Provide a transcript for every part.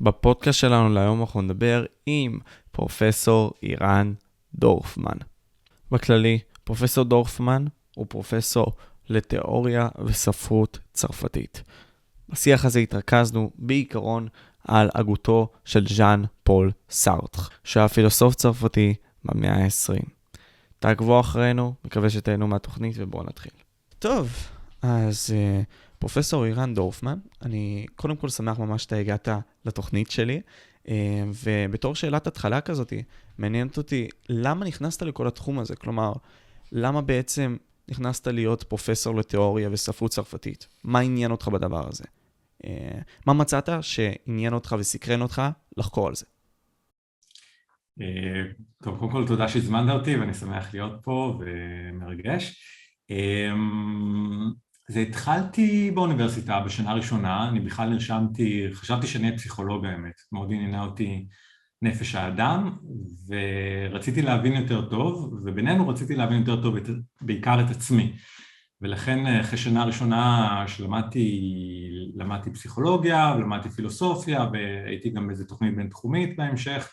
בפודקאסט שלנו להיום אנחנו נדבר עם פרופסור אירן דורפמן. בכללי, פרופסור דורפמן הוא פרופסור לתיאוריה וספרות צרפתית. בשיח הזה התרכזנו בעיקרון על הגותו של ז'אן פול סארטר, שהיה פילוסוף צרפתי במאה ה-20. תעקבו אחרינו, מקווה שתהנו מהתוכנית ובואו נתחיל. טוב, אז uh, פרופסור אירן דורפמן, אני קודם כל שמח ממש שאתה הגעת לתוכנית שלי, uh, ובתור שאלת התחלה כזאת, מעניינת אותי למה נכנסת לכל התחום הזה, כלומר, למה בעצם נכנסת להיות פרופסור לתיאוריה וספרות צרפתית? מה עניין אותך בדבר הזה? Uh, מה מצאת שעניין אותך וסקרן אותך לחקור על זה? טוב, קודם כל תודה שהזמנת אותי ואני שמח להיות פה ומרגש. אז התחלתי באוניברסיטה בשנה ראשונה, אני בכלל נרשמתי, חשבתי שאני אהיה פסיכולוג האמת, מאוד עניינה אותי נפש האדם ורציתי להבין יותר טוב ובינינו רציתי להבין יותר טוב את, בעיקר את עצמי. ולכן אחרי שנה ראשונה שלמדתי למדתי פסיכולוגיה ולמדתי פילוסופיה והייתי גם באיזה תוכנית בינתחומית בהמשך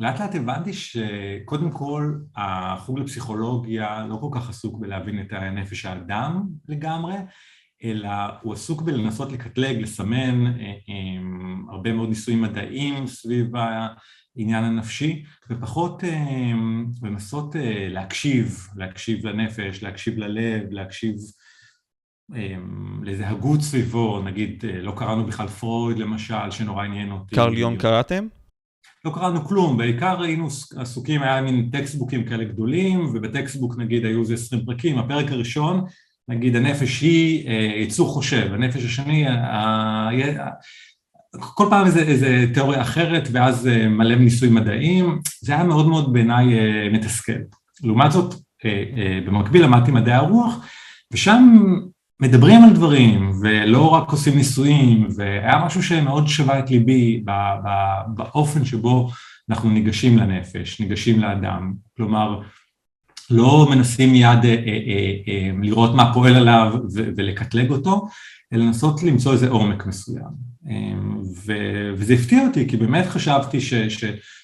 לאט לאט הבנתי שקודם כל החוג לפסיכולוגיה לא כל כך עסוק בלהבין את הנפש האדם לגמרי, אלא הוא עסוק בלנסות לקטלג, לסמן אה, אמ, הרבה מאוד ניסויים מדעיים סביב העניין הנפשי, ופחות אמ, לנסות אה, להקשיב, להקשיב לנפש, להקשיב ללב, להקשיב לאיזה הגות סביבו, נגיד אה, לא קראנו בכלל פרויד למשל, שנורא עניין אותי. קרל יונג קראתם? לא קראנו כלום, בעיקר היינו עסוקים, היה מין textbook ים כאלה גדולים, וב textbook נגיד היו איזה עשרים פרקים, הפרק הראשון, נגיד הנפש היא אה, יצור חושב, הנפש השני, כל פעם איזה, איזה תיאוריה אחרת, ואז אה, מלא ניסויים מדעיים, זה היה מאוד מאוד בעיניי אה, מתסכל. לעומת זאת, במקביל למדתי מדעי הרוח, ושם מדברים על דברים ולא רק עושים ניסויים והיה משהו שמאוד שווה את ליבי באופן שבו אנחנו ניגשים לנפש, ניגשים לאדם, כלומר לא מנסים מיד אה, אה, אה, לראות מה פועל עליו ולקטלג אותו, אלא לנסות למצוא איזה עומק מסוים. וזה הפתיע אותי כי באמת חשבתי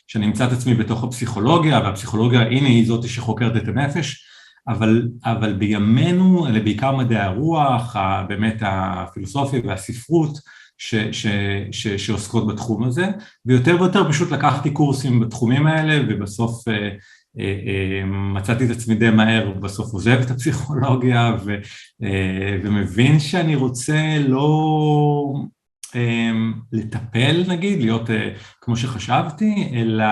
שאני אמצא את עצמי בתוך הפסיכולוגיה והפסיכולוגיה הנה היא זאתי שחוקרת את הנפש אבל, אבל בימינו אלה בעיקר מדעי הרוח, באמת הפילוסופיה והספרות ש, ש, ש, שעוסקות בתחום הזה, ויותר ויותר פשוט לקחתי קורסים בתחומים האלה ובסוף אה, אה, אה, מצאתי את עצמי די מהר, ובסוף עוזב את הפסיכולוגיה ו, אה, ומבין שאני רוצה לא אה, לטפל נגיד, להיות אה, כמו שחשבתי, אלא,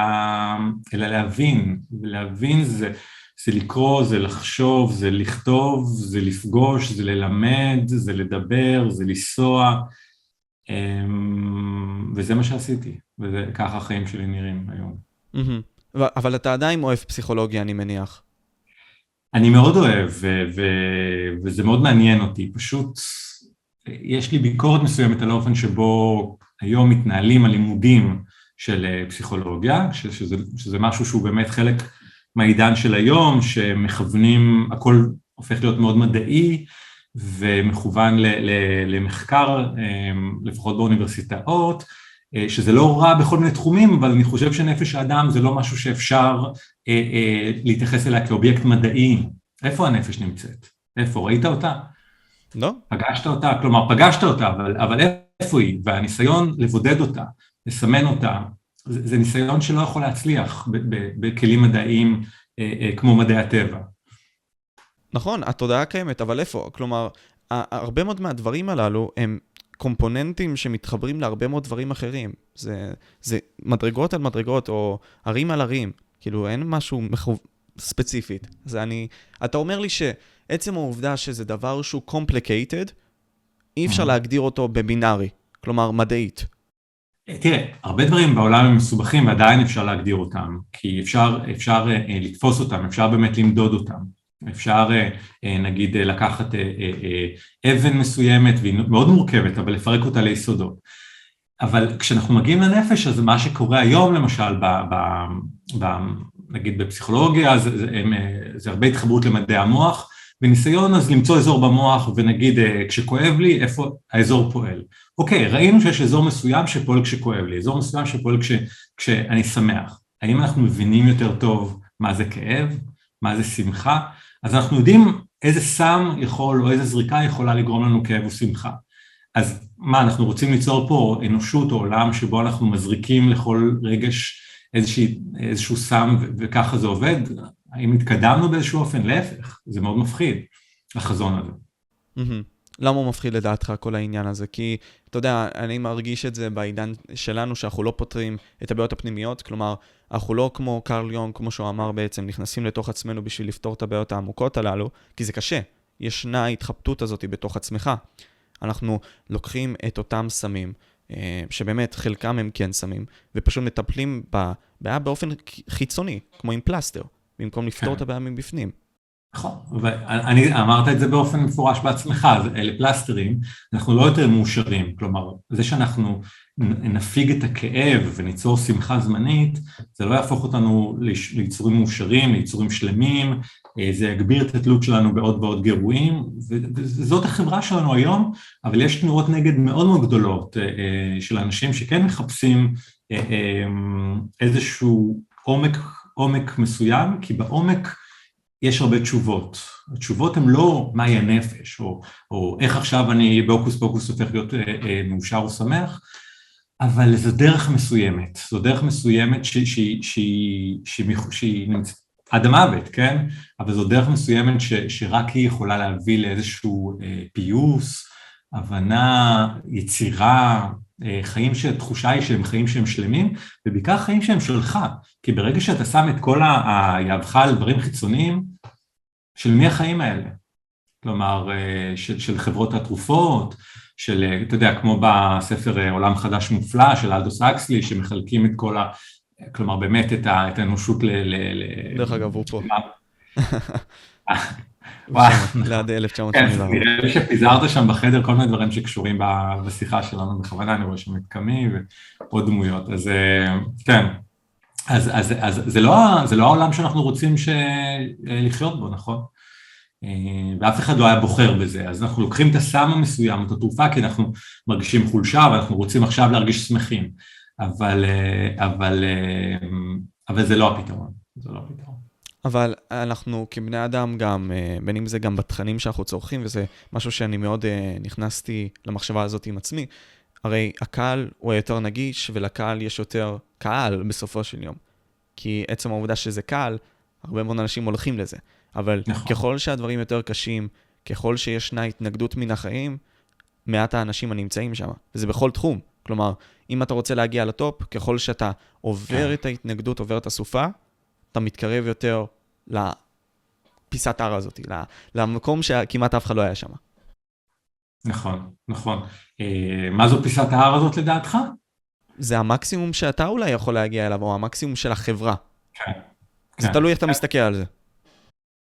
אלא להבין, ולהבין זה זה לקרוא, זה לחשוב, זה לכתוב, זה לפגוש, זה ללמד, זה לדבר, זה לנסוע, אמ, וזה מה שעשיתי, וככה החיים שלי נראים היום. אבל אתה עדיין אוהב פסיכולוגיה, אני מניח. אני מאוד אוהב, וזה מאוד מעניין אותי, פשוט יש לי ביקורת מסוימת על האופן שבו היום מתנהלים הלימודים של אה, פסיכולוגיה, שזה, שזה משהו שהוא באמת חלק מהעידן של היום, שמכוונים, הכל הופך להיות מאוד מדעי ומכוון ל, ל, למחקר, אמ, לפחות באוניברסיטאות, אה, שזה לא רע בכל מיני תחומים, אבל אני חושב שנפש האדם זה לא משהו שאפשר אה, אה, להתייחס אליה כאובייקט מדעי. איפה הנפש נמצאת? איפה? ראית אותה? לא. פגשת אותה? כלומר, פגשת אותה, אבל, אבל איפה היא? והניסיון לבודד אותה, לסמן אותה, זה, זה ניסיון שלא יכול להצליח בכלים מדעיים אה, אה, כמו מדעי הטבע. נכון, התודעה קיימת, אבל איפה? כלומר, הרבה מאוד מהדברים הללו הם קומפוננטים שמתחברים להרבה מאוד דברים אחרים. זה, זה מדרגות על מדרגות, או ערים על ערים. כאילו, אין משהו מחו... ספציפית. זה אני... אתה אומר לי שעצם העובדה שזה דבר שהוא complicated, אי אפשר להגדיר אותו בבינארי, כלומר מדעית. תראה, הרבה דברים בעולם הם מסובכים ועדיין אפשר להגדיר אותם, כי אפשר, אפשר אה, לתפוס אותם, אפשר באמת למדוד אותם. אפשר אה, אה, נגיד לקחת אבן מסוימת, והיא מאוד מורכבת, אבל לפרק אותה ליסודות. אבל כשאנחנו מגיעים לנפש, אז מה שקורה היום למשל, ב, ב, ב, נגיד בפסיכולוגיה, זה, זה, זה הרבה התחברות למדעי המוח, וניסיון אז למצוא אזור במוח ונגיד כשכואב לי איפה האזור פועל. אוקיי, ראינו שיש אזור מסוים שפועל כשכואב לי, אזור מסוים שפועל כש, כשאני שמח. האם אנחנו מבינים יותר טוב מה זה כאב, מה זה שמחה? אז אנחנו יודעים איזה סם יכול או איזה זריקה יכולה לגרום לנו כאב ושמחה. אז מה, אנחנו רוצים ליצור פה אנושות או עולם שבו אנחנו מזריקים לכל רגש איזושהי, איזשהו סם וככה זה עובד? האם התקדמנו באיזשהו אופן? להפך, זה מאוד מפחיד, החזון הזה. למה הוא מפחיד לדעתך כל העניין הזה? כי, אתה יודע, אני מרגיש את זה בעידן שלנו, שאנחנו לא פותרים את הבעיות הפנימיות, כלומר, אנחנו לא כמו קרל יונג, כמו שהוא אמר בעצם, נכנסים לתוך עצמנו בשביל לפתור את הבעיות העמוקות הללו, כי זה קשה. ישנה ההתחבטות הזאת בתוך עצמך. אנחנו לוקחים את אותם סמים, אה, שבאמת חלקם הם כן סמים, ופשוט מטפלים בבעיה באופן חיצוני, כמו עם פלסטר, במקום לפתור את הבעיה מבפנים. נכון, ואני אמרת את זה באופן מפורש בעצמך, אלה פלסטרים, אנחנו לא יותר מאושרים, כלומר, זה שאנחנו נפיג את הכאב וניצור שמחה זמנית, זה לא יהפוך אותנו ליצורים מאושרים, ליצורים שלמים, אה, זה יגביר את התלות שלנו בעוד ועוד גירויים, וזאת החברה שלנו היום, אבל יש תנועות נגד מאוד מאוד גדולות אה, אה, של אנשים שכן מחפשים איזשהו עומק, עומק מסוים, כי בעומק יש הרבה תשובות. התשובות הן לא מהי הנפש, או, או איך עכשיו אני בהוקוס פוקוס הופך להיות אה, אה, מאושר או שמח, אבל זו דרך מסוימת, זו דרך מסוימת שהיא נמצאת עד המוות, כן? אבל זו דרך מסוימת ש, שרק היא יכולה להביא לאיזשהו אה, פיוס, הבנה, יצירה, חיים שהתחושה היא שהם חיים שהם שלמים, ובעיקר חיים שהם שלך, כי ברגע שאתה שם את כל היהבך על דברים חיצוניים, של מי החיים האלה? כלומר, אה, של, של חברות התרופות, של, אה, אתה יודע, כמו בספר עולם חדש מופלא של אלדוס אקסלי, שמחלקים את כל ה... כלומר, באמת את, ה, את האנושות ל... ל, ל דרך אגב, הוא פה. ליד 1984. כן, נראה לי שפיזרת שם בחדר כל מיני דברים שקשורים בשיחה שלנו, בכוונה אני רואה שם את קמי ועוד דמויות, אז אה, כן. אז, אז, אז זה, לא, זה לא העולם שאנחנו רוצים ש... לחיות בו, נכון? אה, ואף אחד לא היה בוחר בזה, אז אנחנו לוקחים את הסם המסוים, את התרופה, כי אנחנו מרגישים חולשה ואנחנו רוצים עכשיו להרגיש שמחים, אבל, אה, אבל, אבל זה לא הפתרון, זה לא הפתרון. אבל אנחנו כבני אדם גם, אה, בין אם זה גם בתכנים שאנחנו צורכים, וזה משהו שאני מאוד uh, נכנסתי למחשבה הזאת עם עצמי, הרי הקהל הוא יותר נגיש, ולקהל יש יותר קהל בסופו של יום. כי עצם העובדה שזה קהל, הרבה מאוד אנשים הולכים לזה. אבל נכון. ככל שהדברים יותר קשים, ככל שישנה התנגדות מן החיים, מעט האנשים הנמצאים שם. וזה בכל תחום. כלומר, אם אתה רוצה להגיע לטופ, ככל שאתה עובר כן. את ההתנגדות, עובר את הסופה, אתה מתקרב יותר לפיסת הר הזאת, למקום שכמעט אף אחד לא היה שם. נכון, נכון. אה, מה זו פיסת ההר הזאת לדעתך? זה המקסימום שאתה אולי יכול להגיע אליו, או המקסימום של החברה. כן. זה כן, תלוי איך כן. אתה מסתכל על זה.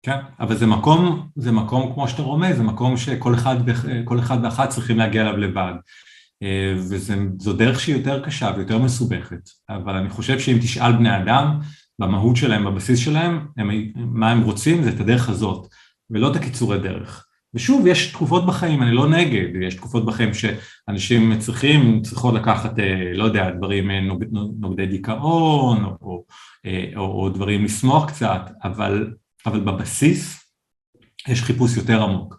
כן, אבל זה מקום, זה מקום כמו שאתה רומז, זה מקום שכל אחד, כל אחד ואחת צריכים להגיע אליו לבד. אה, וזו דרך שהיא יותר קשה ויותר מסובכת, אבל אני חושב שאם תשאל בני אדם, במהות שלהם, בבסיס שלהם, הם, מה הם רוצים זה את הדרך הזאת, ולא את הקיצורי דרך. ושוב, יש תקופות בחיים, אני לא נגד, יש תקופות בחיים שאנשים צריכים, צריכות לקחת, אה, לא יודע, דברים, אה, נוג, נוגדי דיכאון, או, או, אה, או, או דברים לשמוח קצת, אבל, אבל בבסיס יש חיפוש יותר עמוק.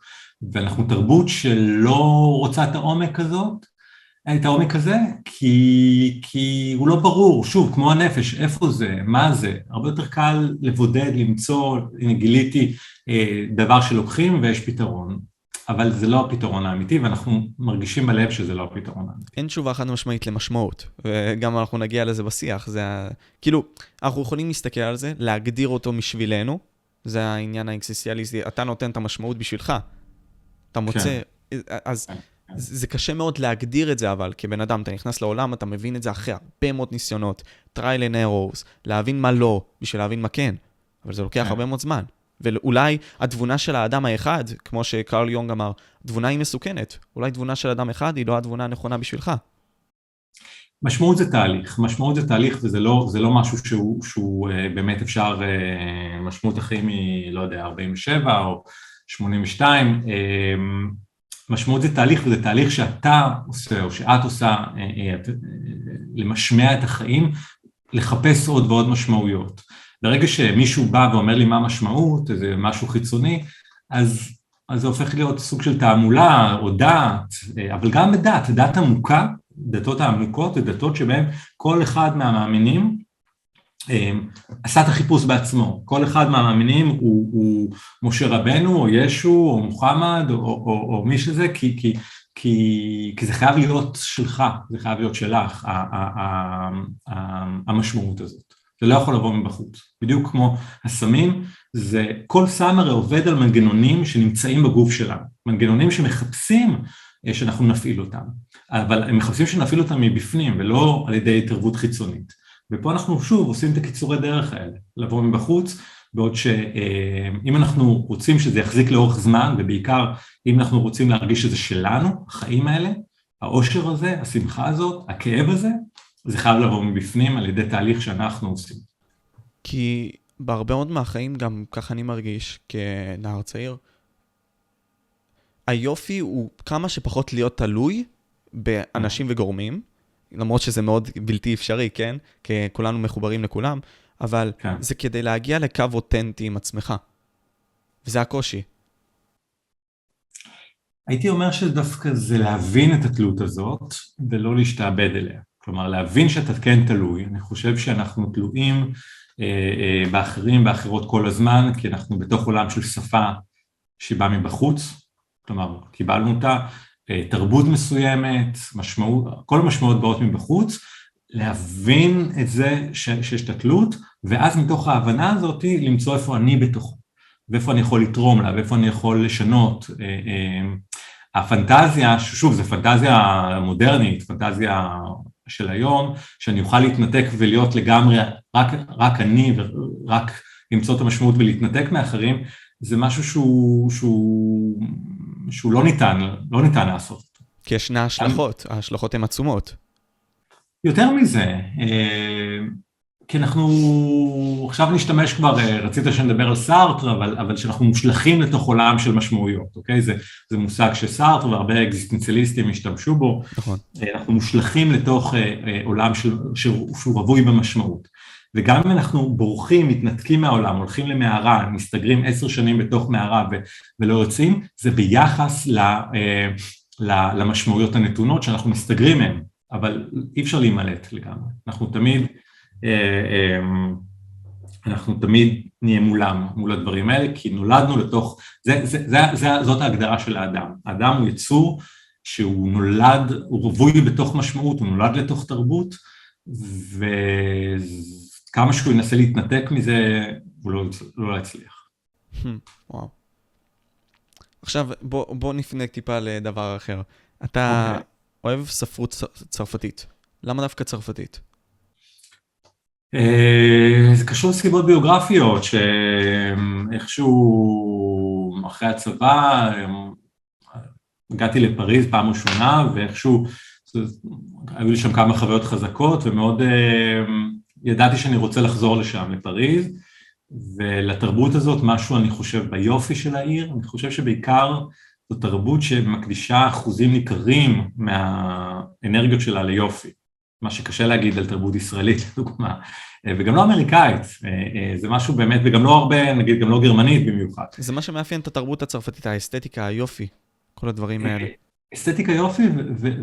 ואנחנו תרבות שלא רוצה את העומק הזאת, את העומק הזה, כי, כי הוא לא ברור, שוב, כמו הנפש, איפה זה, מה זה, הרבה יותר קל לבודד, למצוא, הנה גיליתי אה, דבר שלוקחים ויש פתרון, אבל זה לא הפתרון האמיתי, ואנחנו מרגישים בלב שזה לא הפתרון האמיתי. אין תשובה חד משמעית למשמעות, וגם אנחנו נגיע לזה בשיח, זה ה... כאילו, אנחנו יכולים להסתכל על זה, להגדיר אותו משבילנו, זה העניין האקסיסיאלי, אתה נותן את המשמעות בשבילך, אתה מוצא, כן. אז... כן. זה קשה מאוד להגדיר את זה, אבל כבן אדם, אתה נכנס לעולם, אתה מבין את זה אחרי הרבה מאוד ניסיונות, trial and errors, להבין מה לא, בשביל להבין מה כן. אבל זה לוקח כן. הרבה מאוד זמן. ואולי התבונה של האדם האחד, כמו שקרל יונג אמר, תבונה היא מסוכנת. אולי תבונה של אדם אחד היא לא התבונה הנכונה בשבילך. משמעות זה תהליך, משמעות זה תהליך וזה לא, לא משהו שהוא, שהוא uh, באמת אפשר, uh, משמעות החיים היא, לא יודע, 47 או 82, משמעות זה תהליך וזה תהליך שאתה עושה או שאת עושה למשמע את החיים, לחפש עוד ועוד משמעויות. ברגע שמישהו בא ואומר לי מה המשמעות, איזה משהו חיצוני, אז, אז זה הופך להיות סוג של תעמולה או דעת, אבל גם בדת, דת עמוקה, דתות העמוקות זה דתות שבהן כל אחד מהמאמינים אמ, עשה את החיפוש בעצמו, כל אחד מהמאמינים הוא, הוא משה רבנו או ישו או מוחמד או, או, או מי שזה, כי, כי, כי, כי זה חייב להיות שלך, זה חייב להיות שלך, המשמעות הזאת. זה לא יכול לבוא מבחוץ. בדיוק כמו הסמים, זה, כל סם הרי עובד על מנגנונים שנמצאים בגוף שלנו, מנגנונים שמחפשים אה, שאנחנו נפעיל אותם, אבל הם מחפשים שנפעיל אותם מבפנים ולא על ידי התערבות חיצונית. ופה אנחנו שוב עושים את הקיצורי דרך האלה, לבוא מבחוץ, בעוד שאם אה, אנחנו רוצים שזה יחזיק לאורך זמן, ובעיקר אם אנחנו רוצים להרגיש שזה שלנו, החיים האלה, העושר הזה, השמחה הזאת, הכאב הזה, זה חייב לבוא מבפנים על ידי תהליך שאנחנו עושים. כי בהרבה מאוד מהחיים, גם ככה אני מרגיש כנער צעיר, היופי הוא כמה שפחות להיות תלוי באנשים וגורמים, למרות שזה מאוד בלתי אפשרי, כן? כי כולנו מחוברים לכולם, אבל כן. זה כדי להגיע לקו אותנטי עם עצמך. וזה הקושי. הייתי אומר שדווקא זה להבין את התלות הזאת ולא להשתעבד אליה. כלומר, להבין שאתה כן תלוי. אני חושב שאנחנו תלויים אה, אה, באחרים, באחרות כל הזמן, כי אנחנו בתוך עולם של שפה שבאה מבחוץ, כלומר, קיבלנו אותה, תרבות מסוימת, משמעות, כל המשמעויות באות מבחוץ, להבין את זה ש, שיש את התלות, ואז מתוך ההבנה הזאת למצוא איפה אני בתוכו, ואיפה אני יכול לתרום לה, ואיפה אני יכול לשנות. אה, אה, הפנטזיה, שוב, זו פנטזיה מודרנית, פנטזיה של היום, שאני אוכל להתנתק ולהיות לגמרי רק, רק אני ורק למצוא את המשמעות ולהתנתק מאחרים, זה משהו שהוא, שהוא, שהוא לא ניתן, לא ניתן לעשות. כי ישנה השלכות, ההשלכות הן עצומות. יותר מזה, אה, כי אנחנו עכשיו נשתמש כבר, אה, רצית שנדבר על סארטר, אבל, אבל שאנחנו מושלכים לתוך עולם של משמעויות, אוקיי? זה, זה מושג שסארטר והרבה אקזיסטנציאליסטים השתמשו בו. נכון. אה, אנחנו מושלכים לתוך עולם של, שהוא רווי במשמעות. וגם אם אנחנו בורחים, מתנתקים מהעולם, הולכים למערה, מסתגרים עשר שנים בתוך מערה ו- ולא יוצאים, זה ביחס ל, אה, ל- למשמעויות הנתונות שאנחנו מסתגרים מהן, אבל אי אפשר להימלט לגמרי. אנחנו תמיד, אה, אה, אנחנו תמיד נהיה מולם, מול הדברים האלה, כי נולדנו לתוך, זה, זה, זה, זה, זאת ההגדרה של האדם. האדם הוא יצור שהוא נולד, הוא רווי בתוך משמעות, הוא נולד לתוך תרבות, ו... כמה שהוא ינסה להתנתק מזה, הוא לא, לא יצליח. וואו. עכשיו, בוא, בוא נפנה טיפה לדבר אחר. אתה okay. אוקיי. אוהב ספרות צרפתית. למה דווקא צרפתית? Uh, זה קשור לסיבות ביוגרפיות, שאיכשהו אחרי הצבא הגעתי לפריז פעם ראשונה, ואיכשהו היו לי שם כמה חוויות חזקות, ומאוד uh, ידעתי שאני רוצה לחזור לשם, לפריז, ולתרבות הזאת משהו אני חושב ביופי של העיר, אני חושב שבעיקר זו תרבות שמקדישה אחוזים ניכרים מהאנרגיות שלה ליופי, מה שקשה להגיד על תרבות ישראלית לדוגמה, וגם לא אמריקאית, זה משהו באמת, וגם לא הרבה, נגיד גם לא גרמנית במיוחד. זה מה שמאפיין את התרבות הצרפתית, האסתטיקה, היופי, כל הדברים האלה. אסתטיקה יופי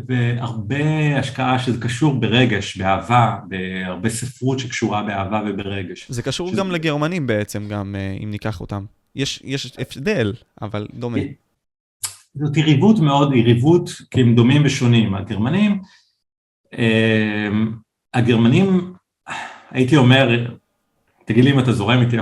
והרבה השקעה שזה קשור ברגש, באהבה, בהרבה ספרות שקשורה באהבה וברגש. זה קשור שזה... גם לגרמנים בעצם, גם אה, אם ניקח אותם. יש, יש הבדל, אבל דומה. זאת יריבות מאוד, יריבות כי הם דומים ושונים. הגרמנים, אה, הגרמנים, הייתי אומר, תגיד לי אם אתה זורם איתי,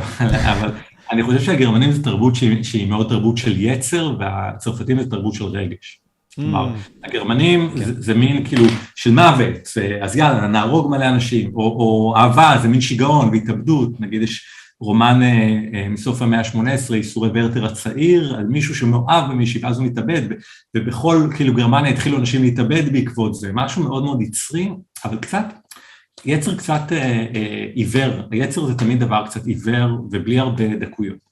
אבל אני חושב שהגרמנים זה תרבות שהיא, שהיא מאוד תרבות של יצר, והצרפתים זה תרבות של רגש. כלומר, mm. הגרמנים כן. זה, זה מין כאילו של מוות, אז יאללה, נהרוג מלא אנשים, או, או אהבה, זה מין שיגעון והתאבדות, נגיד יש רומן אה, אה, מסוף המאה ה-18, ייסורי ורטר הצעיר, על מישהו שמאוהב במישהי, ואז הוא מתאבד, ובכל כאילו גרמניה התחילו אנשים להתאבד בעקבות זה, משהו מאוד מאוד יצרי, אבל קצת, יצר קצת אה, אה, עיוור, היצר זה תמיד דבר קצת עיוור ובלי הרבה דקויות.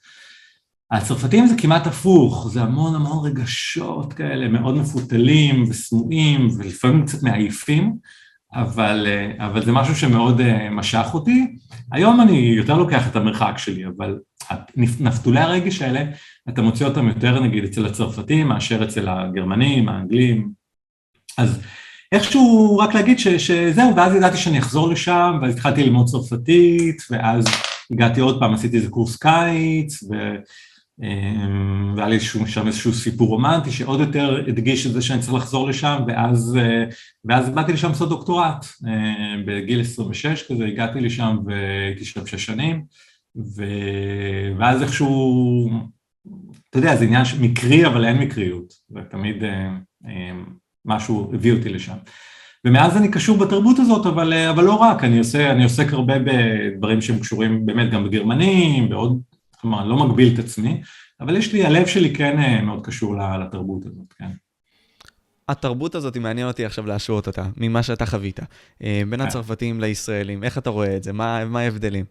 הצרפתים זה כמעט הפוך, זה המון המון רגשות כאלה מאוד מפותלים וסמויים ולפעמים קצת מעייפים, אבל, אבל זה משהו שמאוד משך אותי. היום אני יותר לוקח את המרחק שלי, אבל נפתולי הרגש האלה, אתה מוציא אותם יותר נגיד אצל הצרפתים מאשר אצל הגרמנים, האנגלים. אז איכשהו רק להגיד ש, שזהו, ואז ידעתי שאני אחזור לשם, ואז התחלתי ללמוד צרפתית, ואז הגעתי עוד פעם, עשיתי איזה קורס קיץ, ו... אמ, והיה לי שם איזשהו סיפור רומנטי שעוד יותר הדגיש את זה שאני צריך לחזור לשם, ואז, אה, ואז באתי לשם לעשות דוקטורט, אה, בגיל 26 כזה, הגעתי לשם והייתי שם שש שנים, ו... ואז איכשהו, אתה יודע, זה עניין מקרי, אבל אין מקריות, ותמיד אה, משהו הביא אותי לשם. ומאז אני קשור בתרבות הזאת, אבל, אבל לא רק, אני, עושה, אני עוסק הרבה בדברים שהם קשורים באמת גם בגרמנים, בעוד כלומר, לא מגביל את עצמי, אבל יש לי, הלב שלי כן אה, מאוד קשור לתרבות הזאת, כן. התרבות הזאת, מעניין אותי עכשיו להשוות אותה, ממה שאתה חווית. אה, בין כן. הצרפתים לישראלים, איך אתה רואה את זה? מה, מה ההבדלים?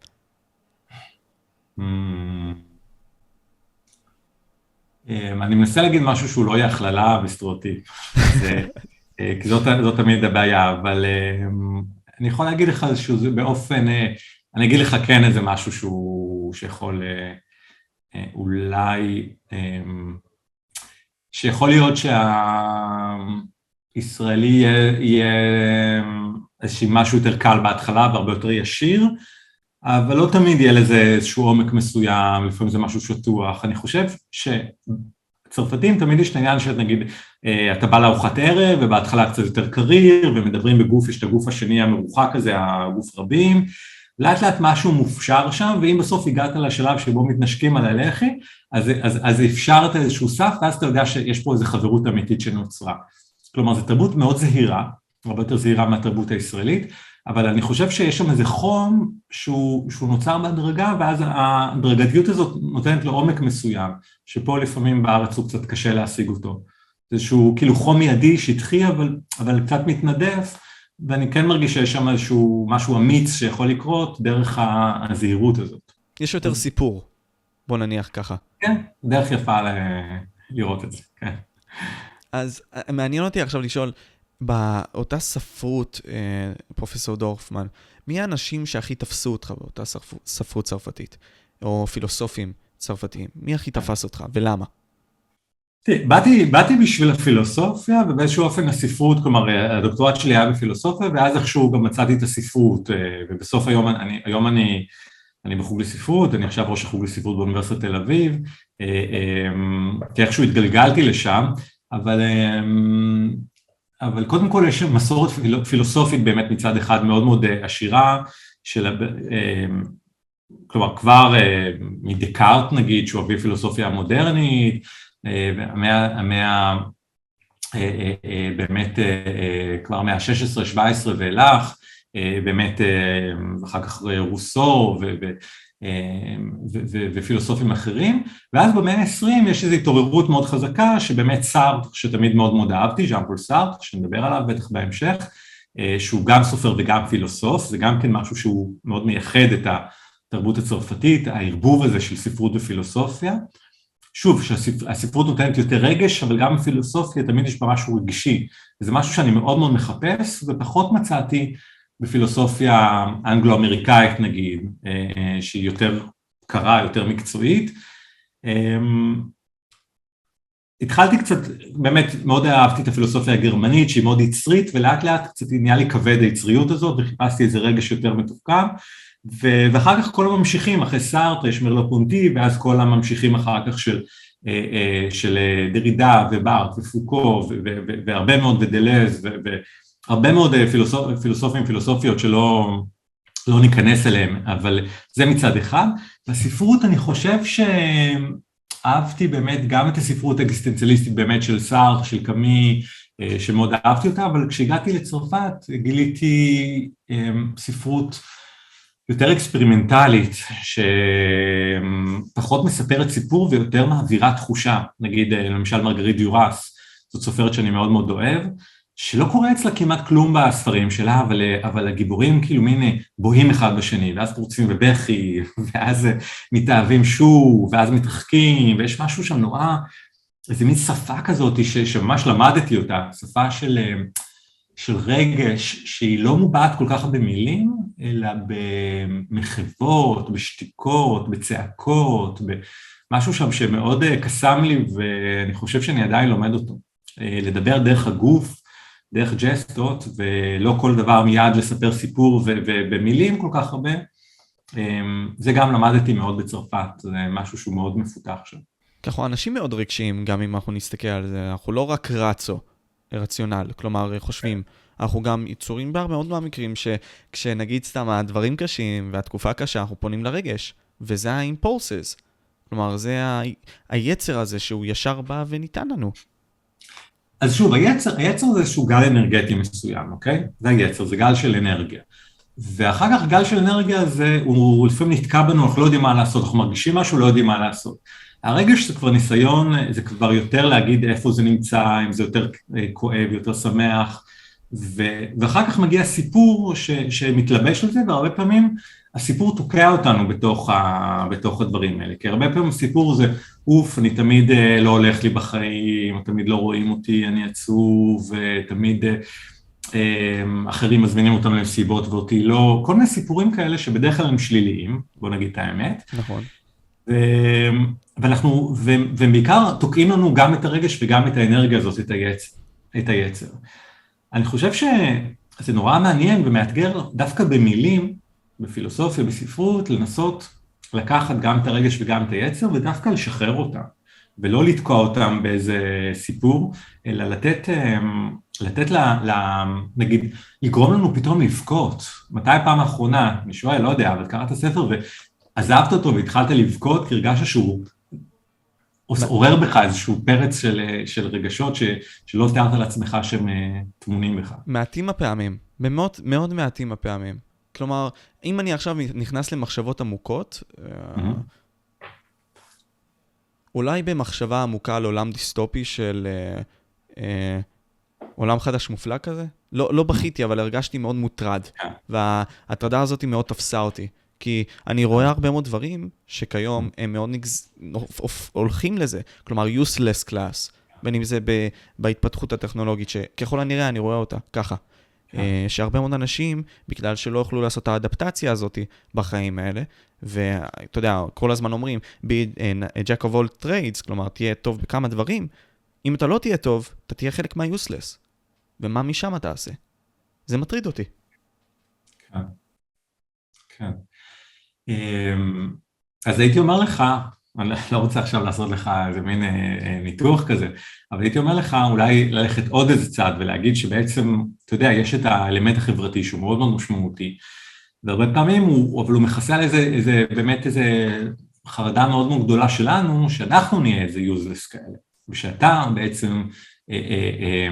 Hmm. אמ, אני מנסה להגיד משהו שהוא לא יהיה הכללה וסטריאוטיפ, אה, כי זאת, זאת תמיד הבעיה, אבל אמ, אני יכול להגיד לך שזה באופן, אני אגיד לך כן איזה משהו שהוא, שיכול אה, אה, אולי, אמ, שיכול להיות שהישראלי יהיה, יהיה איזשהו משהו יותר קל בהתחלה והרבה יותר ישיר, אבל לא תמיד יהיה לזה איזשהו עומק מסוים, לפעמים זה משהו שטוח. אני חושב שצרפתים תמיד יש את העניין של נגיד, אה, אתה בא לארוחת ערב ובהתחלה קצת יותר קריר ומדברים בגוף, יש את הגוף השני המרוחק הזה, הגוף רבים, לאט לאט משהו מופשר שם, ואם בסוף הגעת לשלב שבו מתנשקים על הלחי, אז, אז, אז אפשרת איזשהו סף, ואז אתה יודע שיש פה איזו חברות אמיתית שנוצרה. כלומר, זו תרבות מאוד זהירה, הרבה יותר זהירה מהתרבות הישראלית, אבל אני חושב שיש שם איזה חום שהוא, שהוא נוצר בהדרגה, ואז ההדרגתיות הזאת נותנת לו עומק מסוים, שפה לפעמים בארץ הוא קצת קשה להשיג אותו. איזשהו כאילו חום מיידי, שטחי, אבל, אבל קצת מתנדף, ואני כן מרגיש שיש שם איזשהו משהו אמיץ שיכול לקרות דרך הזהירות הזאת. יש יותר סיפור, בוא נניח ככה. כן, דרך יפה ל... לראות את זה, כן. אז אה, מעניין אותי עכשיו לשאול, באותה ספרות, אה, פרופסור דורפמן, מי האנשים שהכי תפסו אותך באותה ספרות צרפתית, או פילוסופים צרפתיים? מי הכי תפס אותך ולמה? באתי, באתי בשביל הפילוסופיה ובאיזשהו אופן הספרות, כלומר הדוקטורט שלי היה בפילוסופיה ואז איכשהו גם מצאתי את הספרות אה, ובסוף היום אני, היום אני, אני בחוג לספרות, אני עכשיו ראש החוג לספרות באוניברסיטת תל אביב, אה, אה, כי איכשהו התגלגלתי לשם, אבל, אבל קודם כל יש מסורת פילוסופית באמת מצד אחד מאוד מאוד עשירה, של, כלומר כבר מדקארט נגיד, שהוא אבי פילוסופיה המודרנית, המאה, המאה אה, אה, באמת אה, כבר מהה ה-16-17 ואילך, באמת אחר כך רוסו. ופילוסופים אחרים, ואז במאה ה-20 יש איזו התעוררות מאוד חזקה שבאמת סארט, שתמיד מאוד מאוד אהבתי, ז'אן פול סארט, שנדבר עליו בטח בהמשך, שהוא גם סופר וגם פילוסוף, זה גם כן משהו שהוא מאוד מייחד את התרבות הצרפתית, הערבוב הזה של ספרות ופילוסופיה, שוב, שהספרות נותנת יותר רגש, אבל גם בפילוסופיה תמיד יש בה משהו רגשי. וזה משהו שאני מאוד מאוד מחפש, ופחות מצאתי בפילוסופיה אנגלו-אמריקאית נגיד, אה, שהיא יותר קרה, יותר מקצועית. אמ, התחלתי קצת, באמת מאוד אהבתי את הפילוסופיה הגרמנית שהיא מאוד יצרית ולאט לאט קצת נהיה לי כבד היצריות הזאת וחיפשתי איזה רגש יותר מתוחכם ואחר כך כל הממשיכים, אחרי סארט, יש מרלו פונטי, ואז כל הממשיכים אחר כך של, אה, אה, של אה, דרידה ובארט ופוקו והרבה מאוד ודלז והרבה מאוד פילוסופ, פילוסופים פילוסופיות שלא לא ניכנס אליהם, אבל זה מצד אחד. בספרות אני חושב שאהבתי באמת גם את הספרות האקזיסטנציאליסטית באמת של סארט, של קאמי, שמאוד אהבתי אותה, אבל כשהגעתי לצרפת גיליתי ספרות יותר אקספרימנטלית, שפחות מספרת סיפור ויותר מעבירה תחושה, נגיד למשל מרגרית דיורס, זאת סופרת שאני מאוד מאוד אוהב, שלא קורה אצלה כמעט כלום בספרים שלה, אבל, אבל הגיבורים כאילו מין בוהים אחד בשני, ואז פורצים בבכי, ואז מתאהבים שוב, ואז מתרחקים, ויש משהו שם נורא, איזה מין שפה כזאת ש, שממש למדתי אותה, שפה של, של רגש שהיא לא מובעת כל כך במילים, אלא במחוות, בשתיקות, בצעקות, במשהו שם שמאוד קסם לי, ואני חושב שאני עדיין לומד אותו. לדבר דרך הגוף, דרך ג'סטות, ולא כל דבר מיד לספר סיפור ובמילים כל כך הרבה. אמ, זה גם למדתי מאוד בצרפת, זה משהו שהוא מאוד מפותח שם. אנחנו אנשים מאוד רגשיים, גם אם אנחנו נסתכל על זה, אנחנו לא רק רצו, רציונל, כלומר חושבים, אנחנו גם יצורים בהרבה מאוד מהמקרים שכשנגיד סתם הדברים קשים והתקופה קשה, אנחנו פונים לרגש, וזה האימפולסס. כלומר, זה ה... היצר הזה שהוא ישר בא וניתן לנו. אז שוב, היצר, היצר זה איזשהו גל אנרגטי מסוים, אוקיי? זה היצר, זה גל של אנרגיה. ואחר כך גל של אנרגיה הזה, הוא לפעמים נתקע בנו, אנחנו לא יודעים מה לעשות, אנחנו מרגישים משהו, לא יודעים מה לעשות. הרגש זה כבר ניסיון, זה כבר יותר להגיד איפה זה נמצא, אם זה יותר אה, כואב, יותר שמח, ו, ואחר כך מגיע סיפור ש, שמתלבש על זה, והרבה פעמים הסיפור תוקע אותנו בתוך, ה, בתוך הדברים האלה, כי הרבה פעמים הסיפור זה, אוף, אני תמיד אה, לא הולך לי בחיים, תמיד לא רואים אותי, אני עצוב, ותמיד אה, אה, אחרים מזמינים אותנו למסיבות ואותי לא, כל מיני סיפורים כאלה שבדרך כלל הם שליליים, בוא נגיד את האמת. נכון. ו... ואנחנו, ו... ובעיקר תוקעים לנו גם את הרגש וגם את האנרגיה הזאת, את היצר. את היצר. אני חושב שזה נורא מעניין ומאתגר דווקא במילים, בפילוסופיה, בספרות, לנסות לקחת גם את הרגש וגם את היצר ודווקא לשחרר אותם, ולא לתקוע אותם באיזה סיפור, אלא לתת, אמ, לתת לה, לה, נגיד, לגרום לנו פתאום לבכות. מתי הפעם האחרונה, אני שואל, לא יודע, אבל קראת ספר ועזבת אותו והתחלת לבכות כי הרגשת שהוא עורר בך איזשהו פרץ של, של רגשות ש, שלא תיארת לעצמך שהם אה, טמונים בך. מעטים הפעמים, מאוד, מאוד מעטים הפעמים. כלומר, אם אני עכשיו נכנס למחשבות עמוקות, mm-hmm. אולי במחשבה עמוקה על עולם דיסטופי של אה, אה, עולם חדש מופלא כזה, לא, לא בכיתי, אבל הרגשתי מאוד מוטרד, yeah. כן. וההטרדה הזאת מאוד תפסה אותי. כי אני רואה הרבה מאוד דברים שכיום הם מאוד נגז... הולכים לזה, כלומר useless class, בין אם זה ב... בהתפתחות הטכנולוגית, שככל הנראה אני רואה אותה ככה. כן. אה, שהרבה מאוד אנשים, בגלל שלא יוכלו לעשות את האדפטציה הזאת בחיים האלה, ואתה יודע, כל הזמן אומרים, be a jack of all trades, כלומר, תהיה טוב בכמה דברים, אם אתה לא תהיה טוב, אתה תהיה חלק מה-useless. ומה משם אתה תעשה? זה מטריד אותי. כן, כן. אמ, אז הייתי אומר לך, אני לא רוצה עכשיו לעשות לך איזה מין אה, אה, ניתוח כזה, אבל הייתי אומר לך אולי ללכת עוד איזה צעד ולהגיד שבעצם, אתה יודע, יש את האלמנט החברתי שהוא מאוד מאוד משמעותי, והרבה פעמים הוא, אבל הוא מכסה על איזה, איזה, באמת איזה חרדה מאוד מאוד גדולה שלנו, שאנחנו נהיה איזה יוזלס כאלה, ושאתה בעצם אה, אה, אה,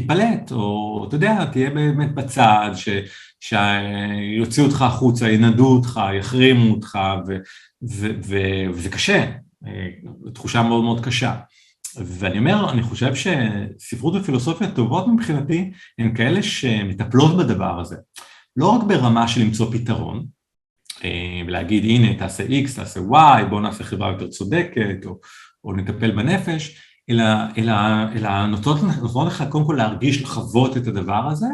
תיפלט, או אתה יודע, תהיה באמת בצד, ש, שיוציאו אותך החוצה, ינדו אותך, יחרימו אותך, וזה קשה, אה, תחושה מאוד מאוד קשה. ואני אומר, אני חושב שספרות ופילוסופיה טובות מבחינתי הן כאלה שמטפלות בדבר הזה. לא רק ברמה של למצוא פתרון, אה, ולהגיד הנה תעשה X, תעשה Y, בוא נעשה חברה יותר צודקת, או, או נטפל בנפש, אלא, אלא, אלא נותנות, נותנות לך קודם כל להרגיש, לחוות את הדבר הזה,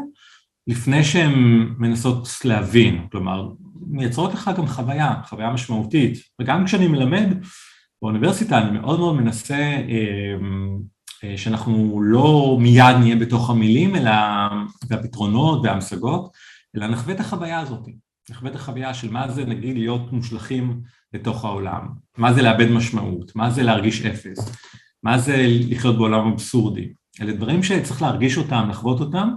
לפני שהן מנסות להבין, כלומר, מייצרות לך גם חוויה, חוויה משמעותית, וגם כשאני מלמד באוניברסיטה אני מאוד מאוד מנסה אה, אה, שאנחנו לא מיד נהיה בתוך המילים, אלא, והפתרונות וההמשגות, אלא נחווה את החוויה הזאת, נחווה את החוויה של מה זה נגיד להיות מושלכים לתוך העולם, מה זה לאבד משמעות, מה זה להרגיש אפס, מה זה לחיות בעולם אבסורדי, אלה דברים שצריך להרגיש אותם, לחוות אותם,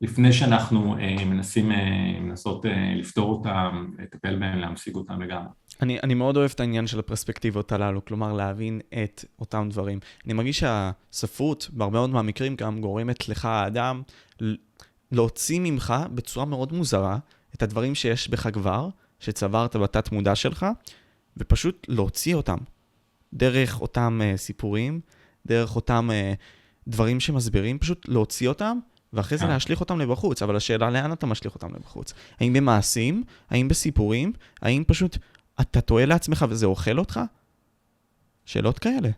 לפני שאנחנו אה, מנסים אה, מנסות אה, לפתור אותם, לטפל בהם, להמשיג אותם לגמרי. אני, אני מאוד אוהב את העניין של הפרספקטיבות הללו, כלומר להבין את אותם דברים. אני מרגיש שהספרות, בהרבה מאוד מהמקרים גם, גורמת לך, האדם, להוציא ממך בצורה מאוד מוזרה את הדברים שיש בך כבר, שצברת בתת מודע שלך, ופשוט להוציא אותם. דרך אותם uh, סיפורים, דרך אותם uh, דברים שמסבירים, פשוט להוציא אותם, ואחרי זה כן. להשליך אותם לבחוץ. אבל השאלה, לאן אתה משליך אותם לבחוץ? האם במעשים? האם בסיפורים? האם פשוט אתה טועה לעצמך וזה אוכל אותך? שאלות כאלה.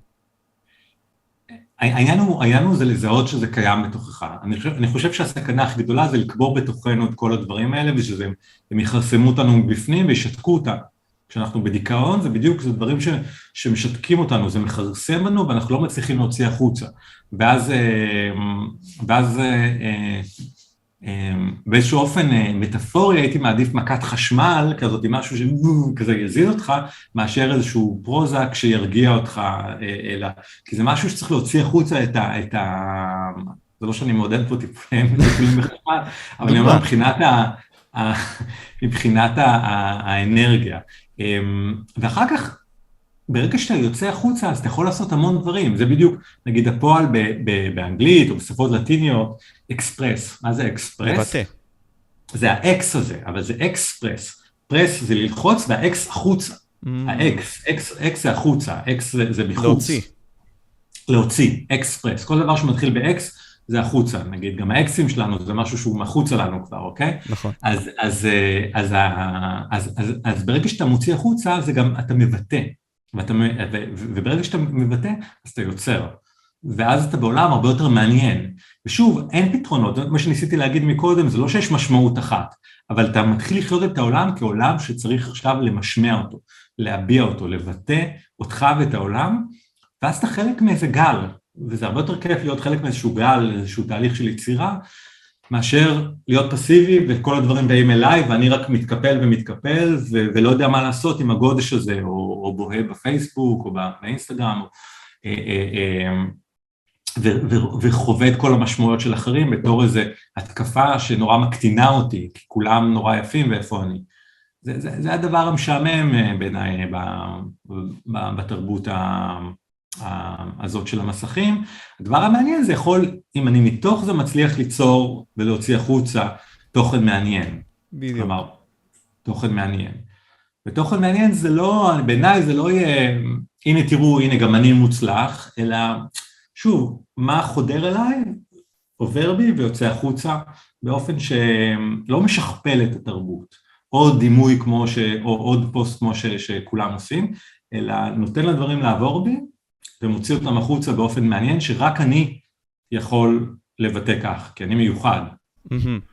העניין הוא, העניין הוא זה לזהות שזה קיים בתוכך. אני חושב, אני חושב שהסכנה הכי גדולה זה לקבור בתוכנו את כל הדברים האלה, ושזה, הם יכרסמו אותנו מבפנים וישתקו אותנו. כשאנחנו בדיכאון זה בדיוק, זה דברים ש, שמשתקים אותנו, זה מכרסם בנו ואנחנו לא מצליחים להוציא החוצה. ואז, אה, ואז אה, אה, באיזשהו אופן מטאפורי הייתי מעדיף מכת חשמל כזאת, משהו שכזה יזיז אותך, מאשר איזשהו פרוזק שירגיע אותך, אלא, כי זה משהו שצריך להוציא החוצה את ה... את ה זה לא שאני מעודד פה טיפולים בחשמל, אבל אני אומר מבחינת, ה, מבחינת האנרגיה. ואחר כך, ברגע שאתה יוצא החוצה, אז אתה יכול לעשות המון דברים, זה בדיוק, נגיד הפועל ב- ב- באנגלית או בשפות לטיניות, אקספרס, מה זה אקספרס? לבטא. זה האקס הזה, אבל זה express, press זה ללחוץ והאקס החוצה, Mm. האקס, אקס, אקס זה החוצה, אקס זה, זה מחוץ. להוציא. להוציא, אקספרס, כל דבר שמתחיל באקס זה החוצה, נגיד גם האקסים שלנו זה משהו שהוא מחוצה לנו כבר, אוקיי? נכון. אז, אז, אה, אז, אז, אז, אז, אז ברגע שאתה מוציא החוצה זה גם אתה מבטא, ואתה, ו, וברגע שאתה מבטא אז אתה יוצר, ואז אתה בעולם הרבה יותר מעניין, ושוב אין פתרונות, מה שניסיתי להגיד מקודם זה לא שיש משמעות אחת, אבל אתה מתחיל לחיות את העולם כעולם שצריך עכשיו למשמע אותו, להביע אותו, לבטא אותך ואת העולם, ואז אתה חלק מאיזה גל, וזה הרבה יותר כיף להיות חלק מאיזשהו גל, איזשהו תהליך של יצירה, מאשר להיות פסיבי וכל הדברים באים אליי ואני רק מתקפל ומתקפל ו- ולא יודע מה לעשות עם הגודש הזה, או, או בוהה בפייסבוק או באינסטגרם, או, אה, אה, אה, ו- ו- וחווה את כל המשמעויות של אחרים בתור איזו התקפה שנורא מקטינה אותי, כי כולם נורא יפים ואיפה אני. זה, זה, זה הדבר המשעמם אה, בעיניי בתרבות ה... הזאת של המסכים. הדבר המעניין זה יכול, אם אני מתוך זה מצליח ליצור ולהוציא החוצה תוכן מעניין. בדיוק. כלומר, תוכן מעניין. ותוכן מעניין זה לא, בעיניי זה לא יהיה, הנה תראו, הנה גם אני מוצלח, אלא שוב, מה חודר אליי, עובר בי ויוצא החוצה באופן שלא משכפל את התרבות. עוד דימוי כמו ש... או עוד פוסט כמו ש... שכולם עושים, אלא נותן לדברים לעבור בי ומוציא אותם החוצה באופן מעניין שרק אני יכול לבטא כך, כי אני מיוחד.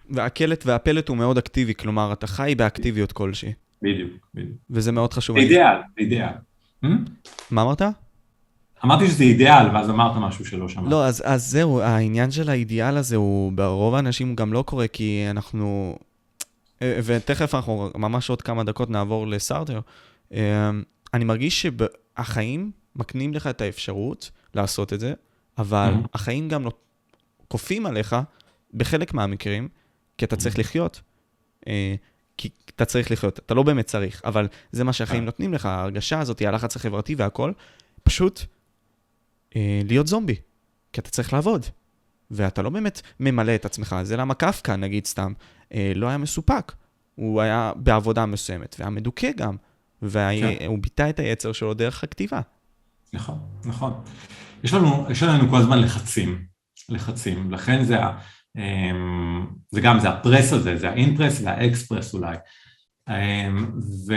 והקלט והפלט הוא מאוד אקטיבי, כלומר, אתה חי באקטיביות כלשהי, בדיוק, בדיוק. וזה מאוד חשוב. אידיאל, אידיאל. מה אמרת? אמרתי שזה אידיאל, ואז אמרת משהו שלא שמעתי. לא, אז, אז זהו, העניין של האידיאל הזה הוא, ברוב האנשים הוא גם לא קורה, כי אנחנו... אה, ותכף אנחנו ממש עוד כמה דקות נעבור לסארטר. אה, אני מרגיש שהחיים מקנים לך את האפשרות לעשות את זה, אבל Mhm. החיים גם לא כופים עליך בחלק מהמקרים, כי אתה צריך לחיות. אה, כי אתה צריך לחיות, אתה לא באמת צריך, אבל זה מה שהחיים כן. נותנים לך, ההרגשה הזאת, הלחץ החברתי והכל, פשוט אה, להיות זומבי, כי אתה צריך לעבוד. ואתה לא באמת ממלא את עצמך, זה למה קפקא, נגיד סתם, אה, לא היה מסופק. הוא היה בעבודה מסוימת, והיה מדוכא גם, והוא כן. ביטא את היצר שלו דרך הכתיבה. נכון, נכון. יש לנו, יש לנו כל הזמן לחצים, לחצים, לכן זה, ה- אמ, זה גם, זה הפרס הזה, זה האינפרס והאקספרס אולי. אמ, ו...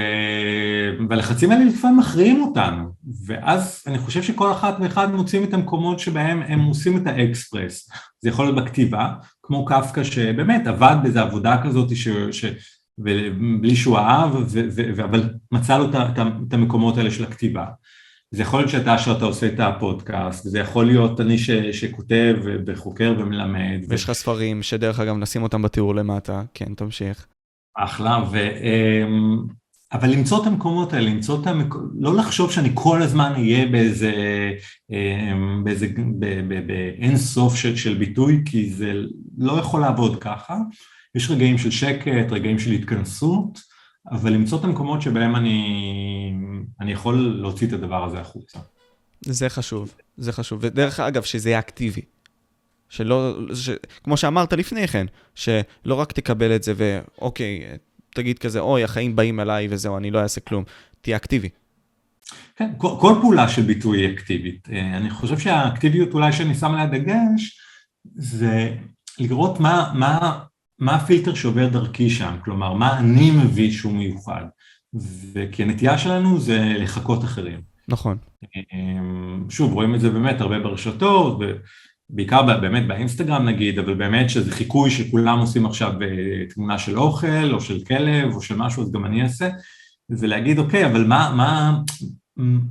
והלחצים האלה לפעמים מכריעים אותנו, ואז אני חושב שכל אחת ואחד מוצאים את המקומות שבהם הם עושים את האקספרס. זה יכול להיות בכתיבה, כמו קפקא שבאמת עבד באיזו עבודה כזאת ש... ש... ובלי שהוא אהב, ו... ו... אבל מצא לו את המקומות האלה של הכתיבה. זה יכול להיות שאתה שאתה עושה את הפודקאסט, זה יכול להיות אני ש... שכותב וחוקר ומלמד. ויש לך ספרים, שדרך אגב נשים אותם בתיאור למטה, כן, תמשיך. אחלה, ו... אמ, אבל למצוא את המקומות האלה, למצוא את המקומות, לא לחשוב שאני כל הזמן אהיה באיזה, אמ, באיזה, באין סוף של, של ביטוי, כי זה לא יכול לעבוד ככה. יש רגעים של שקט, רגעים של התכנסות, אבל למצוא את המקומות שבהם אני, אני יכול להוציא את הדבר הזה החוצה. זה חשוב, זה חשוב. ודרך אגב, שזה יהיה אקטיבי. שלא, ש... כמו שאמרת לפני כן, שלא רק תקבל את זה ואוקיי, תגיד כזה, אוי, החיים באים אליי וזהו, אני לא אעשה כלום. תהיה אקטיבי. כן, כל, כל פעולה של ביטוי היא אקטיבית. אני חושב שהאקטיביות אולי שאני שם עליה דגש זה לראות מה, מה, מה הפילטר שעובר דרכי שם, כלומר מה אני מביא שהוא מיוחד. וכי הנטייה שלנו זה לחקות אחרים. נכון. שוב, רואים את זה באמת הרבה ברשתות, בעיקר באמת באינסטגרם נגיד, אבל באמת שזה חיקוי שכולם עושים עכשיו אה, תמונה של אוכל או של כלב או של משהו, אז גם אני אעשה, זה להגיד אוקיי, אבל מה, מה,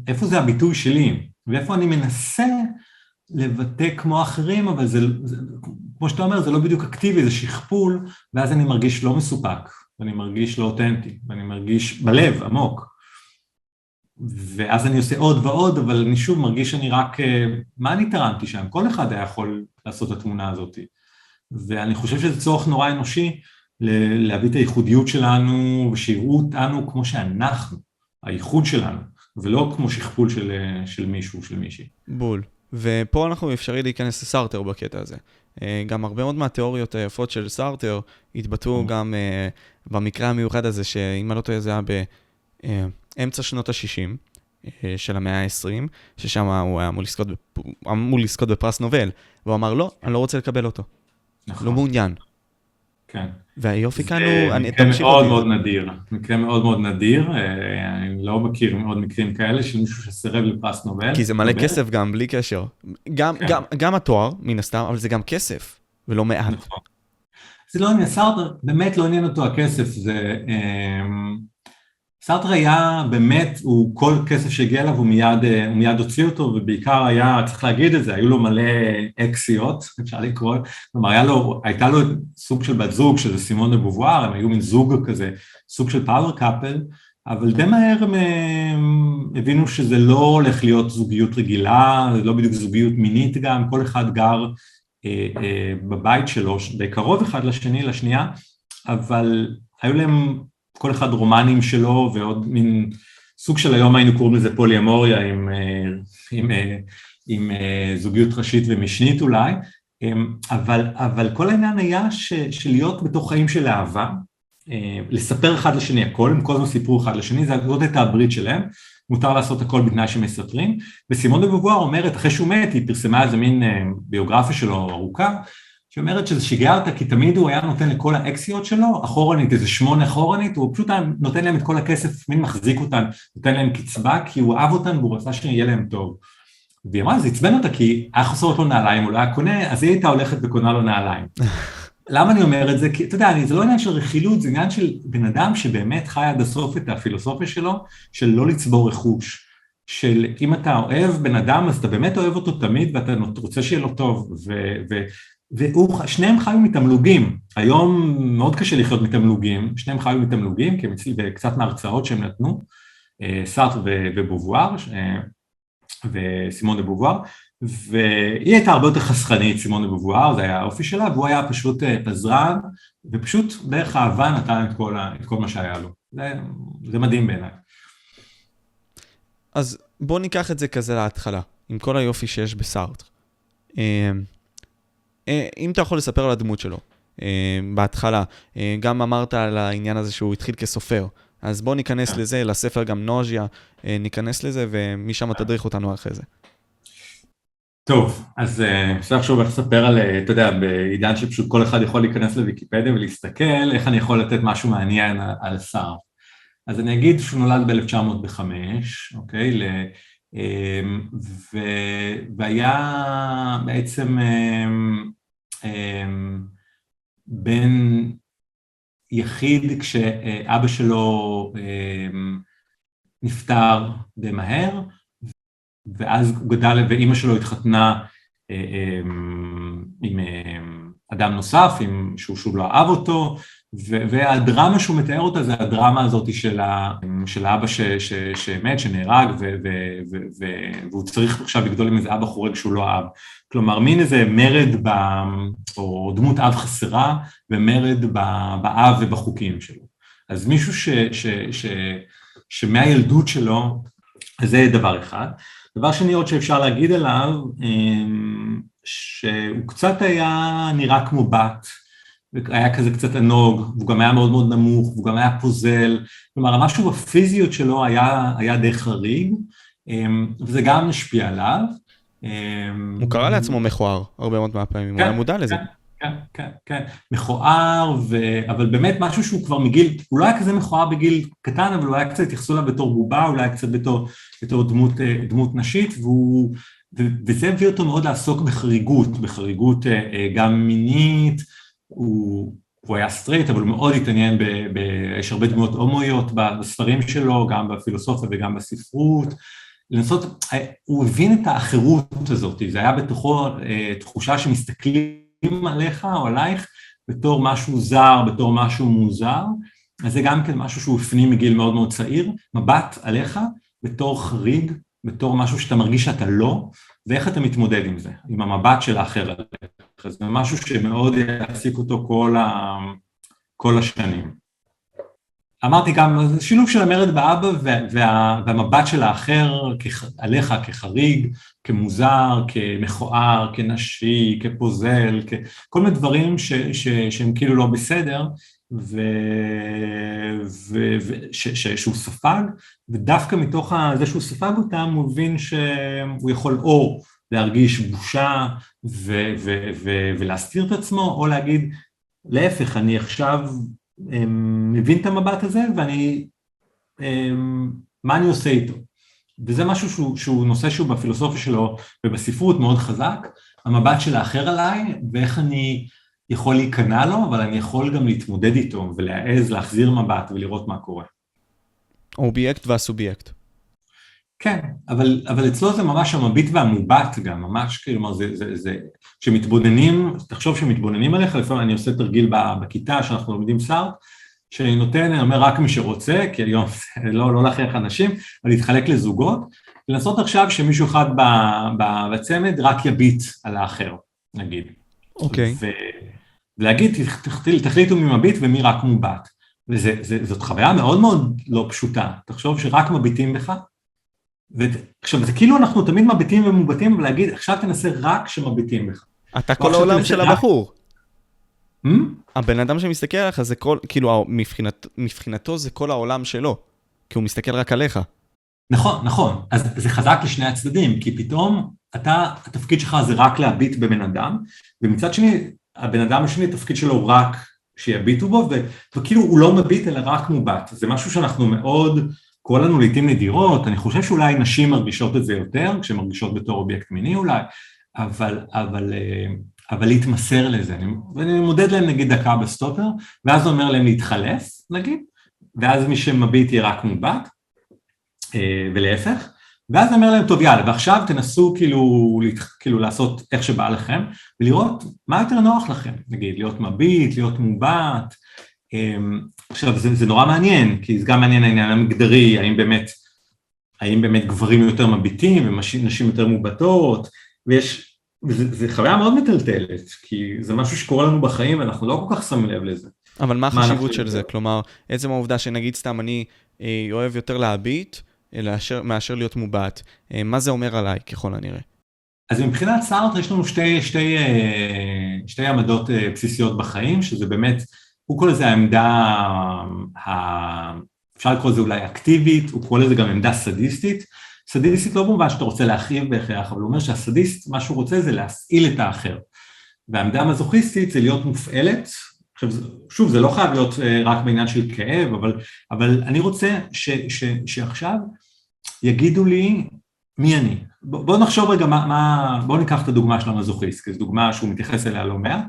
איפה זה הביטוי שלי, ואיפה אני מנסה לבטא כמו אחרים, אבל זה, זה, כמו שאתה אומר, זה לא בדיוק אקטיבי, זה שכפול, ואז אני מרגיש לא מסופק, ואני מרגיש לא אותנטי, ואני מרגיש בלב, עמוק. ואז אני עושה עוד ועוד, אבל אני שוב מרגיש שאני רק, אה, מה אני תרמתי שם? כל אחד היה יכול לעשות את התמונה הזאת. ואני חושב שזה צורך נורא אנושי להביא את הייחודיות שלנו, ושיראו אותנו כמו שאנחנו, הייחוד שלנו, ולא כמו שכפול של, אה, של מישהו, של מישהי. בול. ופה אנחנו אפשרי להיכנס לסארטר בקטע הזה. אה, גם הרבה מאוד מהתיאוריות היפות של סארטר התבטאו mm. גם uh, במקרה המיוחד הזה, שאם אני לא טועה זה היה באמצע שנות ה-60 uh, של המאה ה-20, ששם הוא היה אמור לזכות, אמור לזכות בפרס נובל, והוא אמר, לא, אני לא רוצה לקבל אותו. נכון. לא מעוניין. כן. והיופי כאן הוא... זה מקרה מאוד מאוד נדיר, מקרה מאוד מאוד נדיר, אה, אני לא מכיר עוד מקרים כאלה של מישהו שסירב לפרס נובל. כי זה מלא כסף גם, בלי קשר. גם, כן. גם, גם התואר, מן הסתם, אבל זה גם כסף, ולא מעט. נכון. זה לא עניין, סארטר, באמת לא עניין אותו הכסף, זה... אמ, סארטר היה באמת, הוא כל כסף שהגיע אליו הוא מיד, אה, הוא מיד הוציא אותו ובעיקר היה, צריך להגיד את זה, היו לו מלא אקסיות, אפשר לקרוא, כלומר לו, הייתה לו סוג של בת זוג שזה סימון בובואר, הם היו מין זוג כזה, סוג של פאוור קאפל, אבל די מהר הם, הם הבינו שזה לא הולך להיות זוגיות רגילה, זה לא בדיוק זוגיות מינית גם, כל אחד גר אה, אה, בבית שלו, די קרוב אחד לשני, לשנייה, אבל היו להם כל אחד רומנים שלו ועוד מין סוג של היום היינו קוראים לזה פוליאמוריה עם, אה, עם, אה, עם, עם אה, זוגיות ראשית ומשנית אולי, אבל, אבל כל העניין היה ש, של להיות בתוך חיים של אהבה, לספר אחד לשני הכל, הם כל הזמן סיפרו אחד לשני, זאת הייתה הברית שלהם, מותר לעשות הכל בתנאי שמספרים, וסימון דה בובואר אומרת, אחרי שהוא מת, היא פרסמה איזה מין ביוגרפיה שלו ארוכה, שאומרת שזה שיגע אותה כי תמיד הוא היה נותן לכל האקסיות שלו, אחורנית, איזה שמונה אחורנית, הוא פשוט היה נותן להם את כל הכסף, מין מחזיק אותן, נותן להם קצבה, כי הוא אהב אותן והוא רצה שיהיה להם טוב. והיא אמרה, זה עצבן אותה כי היה חסרות לו נעליים, הוא לא היה קונה, אז היא הייתה הולכת וקונה לו נעליים. למה אני אומר את זה? כי אתה יודע, זה לא עניין של רכילות, זה עניין של בן אדם שבאמת חי עד הסוף את הפילוסופיה שלו, של לא לצבור רכוש. של אם אתה אוהב בן אדם, אז אתה באמת אוהב אותו תמיד ואתה רוצה שיהיה לו טוב, ו- ושניהם חיו מתמלוגים, היום מאוד קשה לחיות מתמלוגים, שניהם חיו מתמלוגים, כי בקצת מההרצאות שהם נתנו, אה, סארט ובובואר, וסימון דה בובואר, והיא הייתה הרבה יותר חסכנית, סימון דה בובואר, זה היה האופי שלה, והוא היה פשוט אה, פזרן, ופשוט דרך אהבה נתן את כל, את כל מה שהיה לו. זה, זה מדהים בעיניי. אז בוא ניקח את זה כזה להתחלה, עם כל היופי שיש בסארט. אה, אם אתה יכול לספר על הדמות שלו, אה, בהתחלה, אה, גם אמרת על העניין הזה שהוא התחיל כסופר, אז בוא ניכנס לזה, לספר גם נוז'יה, ניכנס לזה, ומשם תדריך אותנו אחרי זה. טוב, אז אפשר עכשיו איך לספר על, אתה יודע, בעידן שפשוט כל אחד יכול להיכנס לוויקיפדיה ולהסתכל, איך אני יכול לתת משהו מעניין על שר. אז אני אגיד שהוא נולד ב-1905, אוקיי? ו... והיה בעצם אמ, בן יחיד כשאבא שלו אמ, נפטר די מהר, ואז הוא גדל ואימא שלו התחתנה אמ, עם אדם נוסף, עם, שהוא שוב לא אהב אותו, והדרמה שהוא מתאר אותה זה הדרמה הזאת של, ה, של האבא ש, ש, שמת, שנהרג, ו, ו, ו, והוא צריך עכשיו לגדול עם איזה אבא חורג שהוא לא אב. כלומר, מין איזה מרד, ב, או דמות אב חסרה, ומרד ב, באב ובחוקים שלו. אז מישהו ש, ש, ש, שמהילדות שלו, זה דבר אחד. דבר שני עוד שאפשר להגיד עליו, אמ, שהוא קצת היה נראה כמו בת, והיה כזה קצת ענוג, והוא גם היה מאוד מאוד נמוך, והוא גם היה פוזל, כלומר המשהו בפיזיות שלו היה, היה די חריג, וזה גם משפיע עליו. הוא קרא לעצמו מכוער הרבה מאוד מהפעמים, הוא היה מודע לזה. כן, כן, כן, מכוער, ו... אבל באמת משהו שהוא כבר מגיל, הוא לא היה כזה מכוער בגיל קטן, אבל הוא היה קצת, התייחסו אליו בתור בובה, אולי קצת בתור, בתור דמות, דמות נשית, והוא, ו... וזה הביא אותו מאוד לעסוק בחריגות, בחריגות גם מינית, הוא, הוא היה סטרייט, אבל הוא מאוד התעניין, ב... ב... יש הרבה דמויות הומואיות בספרים שלו, גם בפילוסופיה וגם בספרות, לנסות, הוא הבין את האחרות הזאת, זה היה בתוכו תחושה שמסתכלים עליך או עלייך בתור משהו זר, בתור משהו מוזר, אז זה גם כן משהו שהוא הפנים מגיל מאוד מאוד צעיר, מבט עליך בתור חריג, בתור משהו שאתה מרגיש שאתה לא, ואיך אתה מתמודד עם זה, עם המבט של האחר עליך, זה משהו שמאוד יעסיק אותו כל, ה... כל השנים. אמרתי גם, זה שילוב של המרד באבא וה, והמבט של האחר עליך כחריג, כמוזר, כמכוער, כנשי, כפוזל, כל מיני דברים ש, ש, שהם כאילו לא בסדר, ו, ו, ו, ש, ש, שהוא ספג, ודווקא מתוך זה שהוא ספג אותם הוא הבין שהוא יכול או להרגיש בושה ו, ו, ו, ולהסתיר את עצמו, או להגיד, להפך, אני עכשיו מבין את המבט הזה ואני, מה אני עושה איתו? וזה משהו שהוא, שהוא נושא שהוא בפילוסופיה שלו ובספרות מאוד חזק, המבט של האחר עליי ואיך אני יכול להיכנע לו, אבל אני יכול גם להתמודד איתו ולהעז להחזיר מבט ולראות מה קורה. האובייקט והסובייקט. כן, אבל, אבל אצלו זה ממש המביט והמובט גם, ממש כלומר זה, זה, זה, כשמתבוננים, תחשוב שמתבוננים עליך, לפעמים אני עושה תרגיל בכיתה שאנחנו לומדים סארט, שאני נותן, אני אומר רק מי שרוצה, כי היום לא, לא להכריח אנשים, אבל להתחלק לזוגות, לנסות עכשיו שמישהו אחד בצמד רק יביט על האחר, נגיד. אוקיי. Okay. ולהגיד, תחליטו מי מביט ומי רק מובט. וזאת חוויה מאוד מאוד לא פשוטה, תחשוב שרק מביטים בך, ועכשיו זה כאילו אנחנו תמיד מביטים ומובטים ולהגיד עכשיו תנסה רק שמביטים בך. אתה כל העולם של הבחור. Hmm? הבן אדם שמסתכל עליך זה כל, כאילו מבחינת, מבחינתו זה כל העולם שלו, כי הוא מסתכל רק עליך. נכון, נכון, אז זה חזק לשני הצדדים, כי פתאום אתה, התפקיד שלך זה רק להביט בבן אדם, ומצד שני, הבן אדם השני, התפקיד שלו רק שיביטו בו, וכאילו הוא לא מביט אלא רק מובט, זה משהו שאנחנו מאוד קורה לנו לעיתים נדירות, אני חושב שאולי נשים מרגישות את זה יותר, כשהן מרגישות בתור אובייקט מיני אולי, אבל, אבל, אה, אבל להתמסר לזה, אני, ואני מודד להם נגיד דקה בסטופר, ואז אומר להם להתחלף נגיד, ואז מי שמביט יהיה רק מובט, אה, ולהפך, ואז אני אומר להם, טוב יאללה, ועכשיו תנסו כאילו, כאילו לעשות איך שבא לכם, ולראות מה יותר נוח לכם, נגיד, להיות מביט, להיות מובט, אמ, עכשיו זה, זה נורא מעניין, כי זה גם מעניין העניין המגדרי, האם באמת, האם באמת גברים יותר מביטים ונשים יותר מובטות, ויש, וזה חוויה מאוד מטלטלת, כי זה משהו שקורה לנו בחיים ואנחנו לא כל כך שמים לב לזה. אבל מה החשיבות של זה? כלומר, עצם העובדה שנגיד סתם אני אה, אוהב יותר להביט, לאשר, מאשר להיות מובט, אה, מה זה אומר עליי ככל הנראה? אז מבחינת סארט יש לנו שתי, שתי, אה, שתי עמדות אה, בסיסיות בחיים, שזה באמת הוא קורא לזה העמדה, ה... אפשר לקרוא לזה אולי אקטיבית, הוא קורא לזה גם עמדה סדיסטית. סדיסטית לא במובן שאתה רוצה להכאיב בהכרח, אבל הוא אומר שהסדיסט, מה שהוא רוצה זה להסעיל את האחר. והעמדה המזוכיסטית זה להיות מופעלת, עכשיו שוב זה לא חייב להיות אה, רק בעניין של כאב, אבל, אבל אני רוצה ש, ש, שעכשיו יגידו לי מי אני. בואו נחשוב רגע מה, מה בואו ניקח את הדוגמה של המזוכיסט, כי זו דוגמה שהוא מתייחס אליה לא מעט.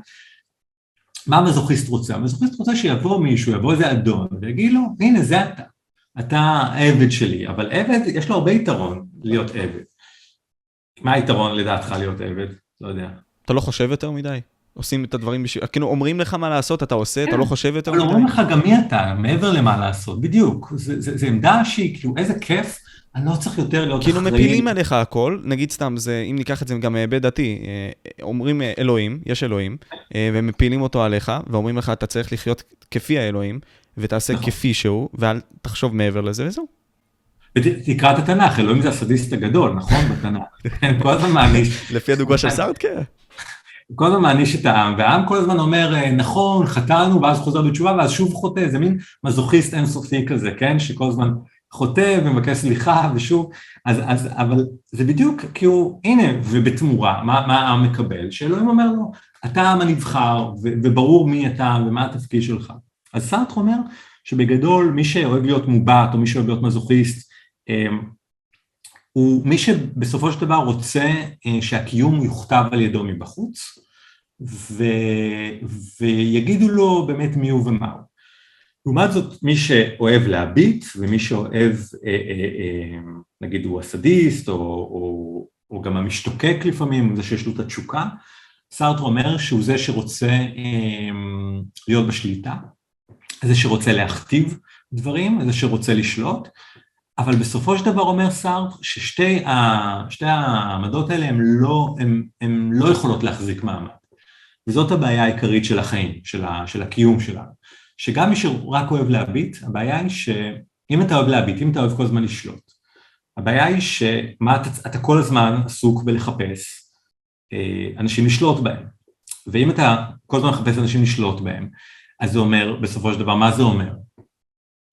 מה המזוכיסט רוצה? המזוכיסט רוצה שיבוא מישהו, יבוא איזה אדון, ויגיד לו, הנה זה אתה, אתה העבד שלי, אבל עבד, יש לו הרבה יתרון להיות עבד. מה היתרון לדעתך להיות עבד? לא יודע. אתה לא חושב יותר מדי? עושים את הדברים בשביל... כאילו אומרים לך מה לעשות, אתה עושה, אתה לא חושב יותר? אבל אומרים לך גם מי אתה, מעבר למה לעשות, בדיוק. זו עמדה שהיא, כאילו, איזה כיף אני לא צריך יותר להיות אחראי. כאילו מפילים עליך הכל, נגיד סתם, זה, אם ניקח את זה גם בהיבט דתי, אה, אומרים אה, אלוהים, יש אלוהים, אה, ומפילים אותו עליך, ואומרים לך, אתה צריך לחיות כפי האלוהים, ותעשה נכון. כפי שהוא, ואל תחשוב מעבר לזה, וזהו. ותקרא את התנ"ך, אלוהים זה הסדיסט הגדול, נכון? בתנ"ך. כן, כל הזמן מעניש. לפי הדוגמה של סארט, כן. כל הזמן מעניש את העם, והעם כל הזמן אומר, נכון, חטאנו, ואז חוזר בתשובה, ואז שוב חוטא, זה מין מזוכיסט אינסופי כזה, כן? שכל הזמן חוטא ומבקש סליחה ושוב, אז, אז, אבל זה בדיוק הוא, הנה, ובתמורה, מה, מה העם מקבל? שאלוהים אומר לו, אתה העם הנבחר, וברור מי אתה ומה התפקיד שלך. אז סארטר אומר שבגדול מי שאוהב להיות מובט או מי שאוהב להיות מזוכיסט, אמ, הוא מי שבסופו של דבר רוצה אה, שהקיום יוכתב על ידו מבחוץ, ו, ויגידו לו באמת מי הוא ומה הוא. לעומת זאת, מי שאוהב להביט ומי שאוהב, אה, אה, אה, נגיד הוא הסדיסט או, או, או גם המשתוקק לפעמים, זה שיש לו את התשוקה, סארטר אומר שהוא זה שרוצה להיות בשליטה, זה שרוצה להכתיב דברים, זה שרוצה לשלוט, אבל בסופו של דבר אומר סארטר ששתי העמדות האלה הן לא, לא יכולות להחזיק מעמד, וזאת הבעיה העיקרית של החיים, של, ה, של הקיום שלנו. שגם מי שרק אוהב להביט, הבעיה היא שאם אתה אוהב להביט, אם אתה אוהב כל הזמן לשלוט, הבעיה היא שמה אתה, אתה כל הזמן עסוק בלחפש אה, אנשים לשלוט בהם, ואם אתה כל הזמן מחפש אנשים לשלוט בהם, אז זה אומר, בסופו של דבר, מה זה אומר?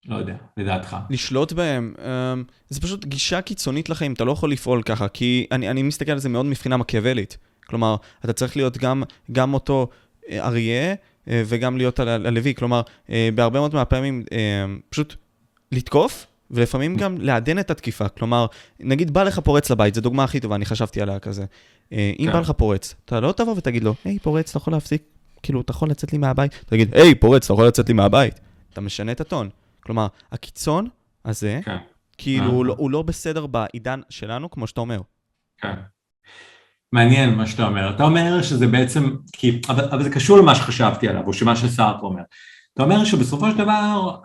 לא יודע, לדעתך. לשלוט בהם, אמ, זה פשוט גישה קיצונית לחיים, אתה לא יכול לפעול ככה, כי אני, אני מסתכל על זה מאוד מבחינה מקיאוולית. כלומר, אתה צריך להיות גם, גם אותו אה, אריה, אה, וגם להיות הלוי, כלומר, אה, בהרבה מאוד מהפעמים פשוט לתקוף, ולפעמים גם לעדן את התקיפה. כלומר, נגיד בא לך פורץ לבית, זו דוגמה הכי טובה, אני חשבתי עליה כזה. אם כן. בא לך פורץ, אתה לא תבוא ותגיד לו, היי, פורץ, אתה יכול להפסיק, כאילו, אתה יכול לצאת לי מהבית? תגיד, היי, פורץ, אתה יכול לצאת לי מהבית. אתה משנה את הטון. כלומר, הקיצון הזה, כן. כאילו, הוא לא, הוא לא בסדר בעידן שלנו, כמו שאתה אומר. כן. מעניין מה שאתה אומר. אתה אומר שזה בעצם, כי, אבל, אבל זה קשור למה שחשבתי עליו, או שמה שסארט אומר. אתה אומר שבסופו של דבר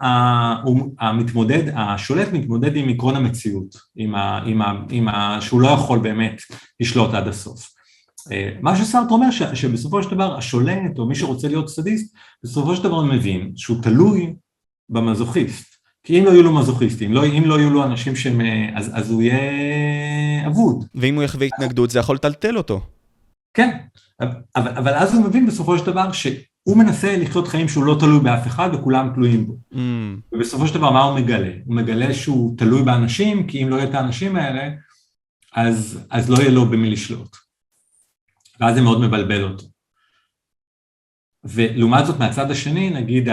המתמודד, השולט מתמודד עם עקרון המציאות, עם ה, עם ה, עם ה, שהוא לא יכול באמת לשלוט עד הסוף. אה, מה שסארט אומר ש, שבסופו של דבר השולט או מי שרוצה להיות סדיסט, בסופו של דבר מבין שהוא תלוי במזוכיסט. כי אם לא יהיו לו מזוכיסטים, לא, אם לא יהיו לו אנשים שהם... אז, אז הוא יהיה אבוד. ואם הוא יחווה התנגדות זה יכול לטלטל אותו. כן, אבל, אבל אז הוא מבין בסופו של דבר שהוא מנסה לחיות חיים שהוא לא תלוי באף אחד וכולם תלויים בו. Mm. ובסופו של דבר מה הוא מגלה? הוא מגלה שהוא תלוי באנשים, כי אם לא יהיה את האנשים האלה, אז, אז לא יהיה לו במי לשלוט. ואז זה מאוד מבלבל אותו. ולעומת זאת מהצד השני, נגיד,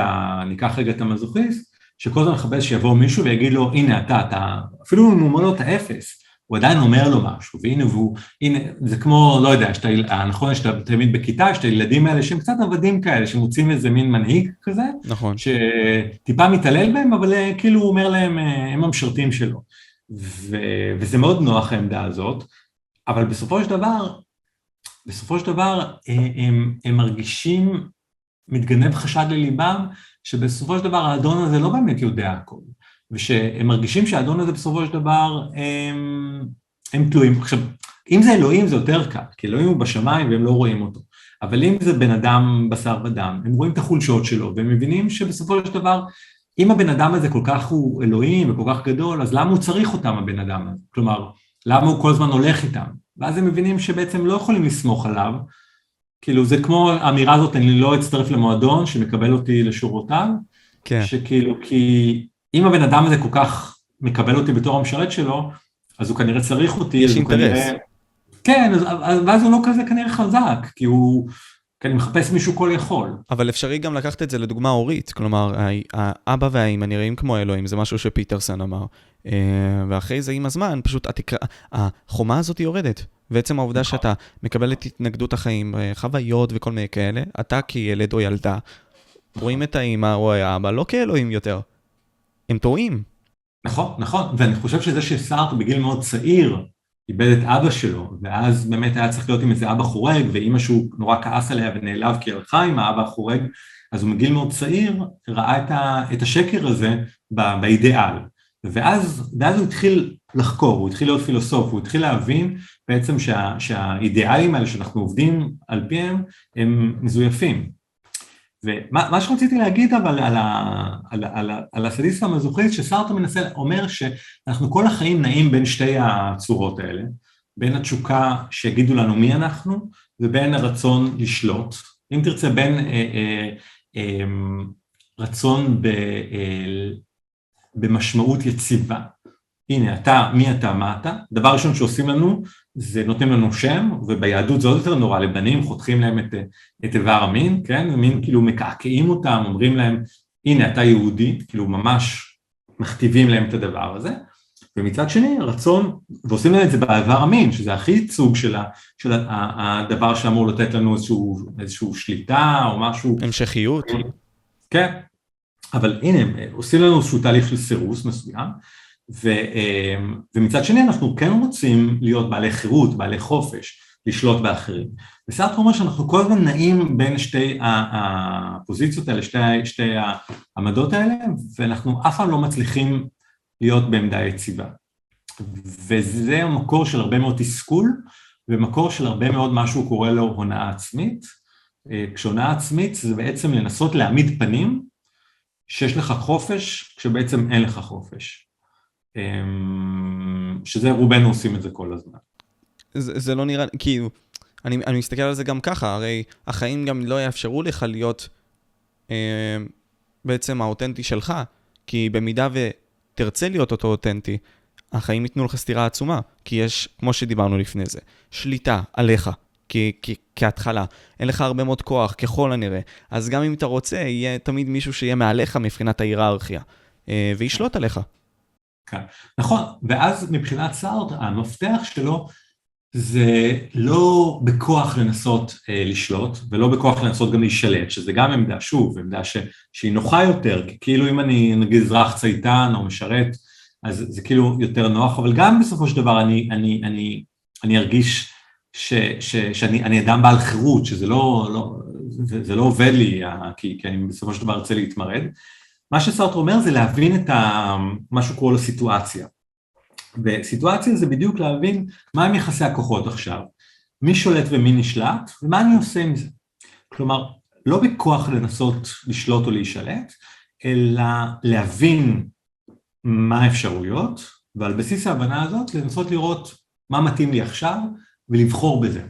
ניקח רגע את המזוכיסט, שכל הזמן מחפש שיבוא מישהו ויגיד לו, הנה אתה, אתה, אפילו אם הוא אומר לו את האפס, הוא עדיין אומר לו משהו, והנה והוא, הנה, זה כמו, לא יודע, שאתה, נכון, שאתה תמיד בכיתה, יש את הילדים האלה שהם קצת עבדים כאלה, שמוצאים איזה מין מנהיג כזה, נכון, שטיפה מתעלל בהם, אבל אה, כאילו הוא אומר להם, אה, הם המשרתים שלו, ו, וזה מאוד נוח העמדה הזאת, אבל בסופו של דבר, בסופו של דבר אה, הם, הם מרגישים, מתגנב חשד לליבם, שבסופו של דבר האדון הזה לא באמת יודע הכל, ושהם מרגישים שהאדון הזה בסופו של דבר הם, הם תלויים. עכשיו, אם זה אלוהים זה יותר קל, כי אלוהים הוא בשמיים והם לא רואים אותו, אבל אם זה בן אדם בשר ודם, הם רואים את החולשות שלו והם מבינים שבסופו של דבר אם הבן אדם הזה כל כך הוא אלוהים וכל כך גדול, אז למה הוא צריך אותם הבן אדם הזה? כלומר, למה הוא כל הזמן הולך איתם? ואז הם מבינים שבעצם לא יכולים לסמוך עליו, כאילו זה כמו האמירה הזאת, אני לא אצטרף למועדון שמקבל אותי לשורותיו, כן. שכאילו, כי אם הבן אדם הזה כל כך מקבל אותי בתור המשרת שלו, אז הוא כנראה צריך אותי, יש אינטרס. כנראה... כן, אז, ואז הוא לא כזה כנראה חזק, כי הוא... כי אני מחפש מישהו כל יכול. אבל אפשרי גם לקחת את זה לדוגמה הורית, כלומר, האבא והאימא נראים כמו אלוהים, זה משהו שפיטרסון אמר. אה, ואחרי זה עם הזמן, פשוט התקרה, החומה הזאת יורדת. ועצם העובדה נכון. שאתה מקבל את התנגדות החיים, אה, חוויות וכל מיני כאלה, אתה כילד או ילדה, רואים את האימא או האבא לא כאלוהים יותר. הם טועים. נכון, נכון, ואני חושב שזה שסארט בגיל מאוד צעיר איבד את אבא שלו, ואז באמת היה צריך להיות עם איזה אבא חורג, ואימא שהוא נורא כעס עליה ונעלב כי הלכה עם האבא החורג, אז הוא מגיל מאוד צעיר ראה את, ה, את השקר הזה באידיאל. ואז, ואז הוא התחיל לחקור, הוא התחיל להיות פילוסוף, הוא התחיל להבין בעצם שה, שהאידיאלים האלה שאנחנו עובדים על פיהם הם מזויפים. ומה שרציתי להגיד אבל על, ה, על, על, על הסדיסט המזוכיסט, שסארטר מנסה, אומר שאנחנו כל החיים נעים בין שתי הצורות האלה, בין התשוקה שיגידו לנו מי אנחנו, ובין הרצון לשלוט, אם תרצה בין אה, אה, אה, רצון ב, אה, במשמעות יציבה, הנה אתה, מי אתה, מה אתה, דבר ראשון שעושים לנו זה נותנים לנו שם, וביהדות זה עוד יותר נורא, לבנים חותכים להם את, את איבר המין, כן, מין כאילו מקעקעים אותם, אומרים להם הנה אתה יהודי, כאילו ממש מכתיבים להם את הדבר הזה, ומצד שני רצון, ועושים להם את זה באיבר המין, שזה הכי ייצוג של, ה, של הדבר שאמור לתת לנו איזשהו, איזשהו שליטה או משהו. המשכיות. כן, אבל הנה, עושים לנו איזשהו תהליך של סירוס מסוים, ו, ומצד שני אנחנו כן רוצים להיות בעלי חירות, בעלי חופש, לשלוט באחרים. וסארטר אומר שאנחנו כל הזמן נעים בין שתי הפוזיציות האלה, שתי, שתי העמדות האלה, ואנחנו אף פעם לא מצליחים להיות בעמדה יציבה. וזה המקור של הרבה מאוד תסכול, ומקור של הרבה מאוד מה שהוא קורא לו הונאה עצמית. כשהונאה עצמית זה בעצם לנסות להעמיד פנים שיש לך חופש, כשבעצם אין לך חופש. אמ, שזה רובנו עושים את זה כל הזמן. זה, זה לא נראה, כאילו, אני, אני מסתכל על זה גם ככה, הרי החיים גם לא יאפשרו לך להיות אה, בעצם האותנטי שלך, כי במידה ותרצה להיות אותו אותנטי, החיים ייתנו לך סתירה עצומה, כי יש, כמו שדיברנו לפני זה, שליטה עליך. כ- כ- כהתחלה. אין לך הרבה מאוד כוח, ככל הנראה. אז גם אם אתה רוצה, יהיה תמיד מישהו שיהיה מעליך מבחינת ההיררכיה, אה, וישלוט עליך. כן, נכון, ואז מבחינת סארט, המפתח שלו זה לא בכוח לנסות אה, לשלוט, ולא בכוח לנסות גם להישלט, שזה גם עמדה, שוב, עמדה ש, שהיא נוחה יותר, כי כאילו אם אני נגיד אזרח צייתן או משרת, אז זה כאילו יותר נוח, אבל גם בסופו של דבר אני, אני, אני, אני ארגיש ש, ש, שאני אדם בעל חירות, שזה לא, לא, זה, זה לא עובד לי, כי, כי אני בסופו של דבר רוצה להתמרד. מה שסארטר אומר זה להבין את ה, מה שהוא קורא לו סיטואציה. וסיטואציה זה בדיוק להבין מה הם יחסי הכוחות עכשיו, מי שולט ומי נשלט, ומה אני עושה עם זה. כלומר, לא בכוח לנסות לשלוט או להישלט, אלא להבין מה האפשרויות, ועל בסיס ההבנה הזאת לנסות לראות מה מתאים לי עכשיו ולבחור בזה.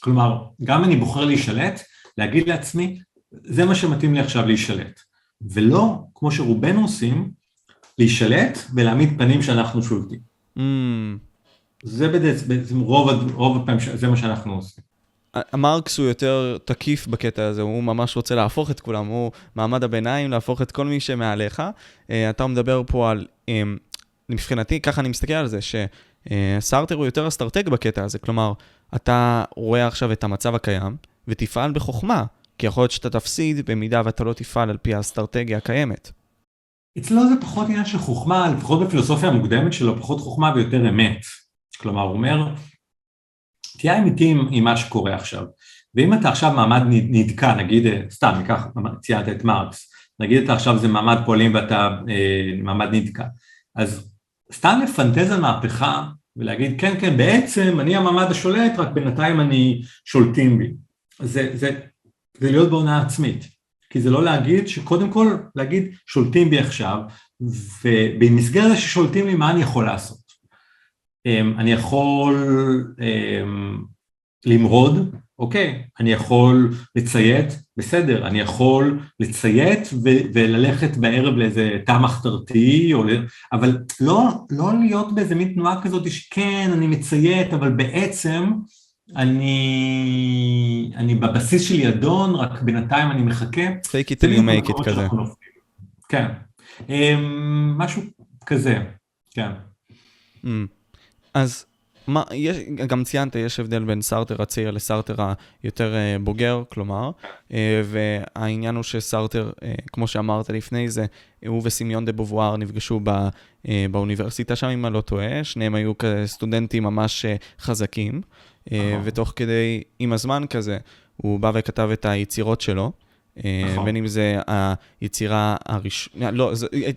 כלומר, גם אני בוחר להישלט, להגיד לעצמי, זה מה שמתאים לי עכשיו להישלט. ולא, כמו שרובנו עושים, להישלט ולהעמיד פנים שאנחנו שולטים. Mm. זה בעצם רוב, רוב הפעמים, זה מה שאנחנו עושים. מרקס הוא יותר תקיף בקטע הזה, הוא ממש רוצה להפוך את כולם, הוא מעמד הביניים, להפוך את כל מי שמעליך. אה, אתה מדבר פה על, אה, מבחינתי, ככה אני מסתכל על זה, שסארטר הוא יותר אסטרטג בקטע הזה, כלומר, אתה רואה עכשיו את המצב הקיים, ותפעל בחוכמה, כי יכול להיות שאתה תפסיד במידה ואתה לא תפעל על פי האסטרטגיה הקיימת. אצלו זה פחות עניין של חוכמה, לפחות בפילוסופיה המוקדמת שלו, פחות חוכמה ויותר אמת. כלומר, הוא אומר, תהיה אמיתי עם, מה שקורה עכשיו. ואם אתה עכשיו מעמד נדקה, נגיד, סתם, ניקח, ציינת את מרקס, נגיד אתה עכשיו זה מעמד פועלים ואתה אה, מעמד נדקה, אז סתם לפנטז על מהפכה ולהגיד, כן, כן, בעצם אני המעמד השולט, רק בינתיים אני שולטים בי. זה, זה, זה להיות בהונאה עצמית. כי זה לא להגיד שקודם כל להגיד שולטים בי עכשיו ובמסגרת ששולטים לי מה אני יכול לעשות. אמ, אני יכול אמ, למרוד, אוקיי, אני יכול לציית, בסדר, אני יכול לציית וללכת בערב לאיזה תא מחתרתי, ל... אבל לא, לא להיות באיזה מין תנועה כזאת שכן, אני מציית, אבל בעצם אני, אני בבסיס שלי אדון, רק בינתיים אני מחכה. fake it till you make it כזה. כן, אמ, משהו כזה, כן. Mm. אז מה, יש, גם ציינת, יש הבדל בין סארטר הצעיר לסארטר היותר אה, בוגר, כלומר, אה, והעניין הוא שסארטר, אה, כמו שאמרת לפני זה, הוא וסמיון דה בובואר נפגשו בא, באוניברסיטה שם, אם אני לא טועה, שניהם היו סטודנטים ממש חזקים. אה, ותוך כדי, עם הזמן כזה, הוא בא וכתב את היצירות שלו. אה, נכון. בין אם זה היצירה הראשונה, לא,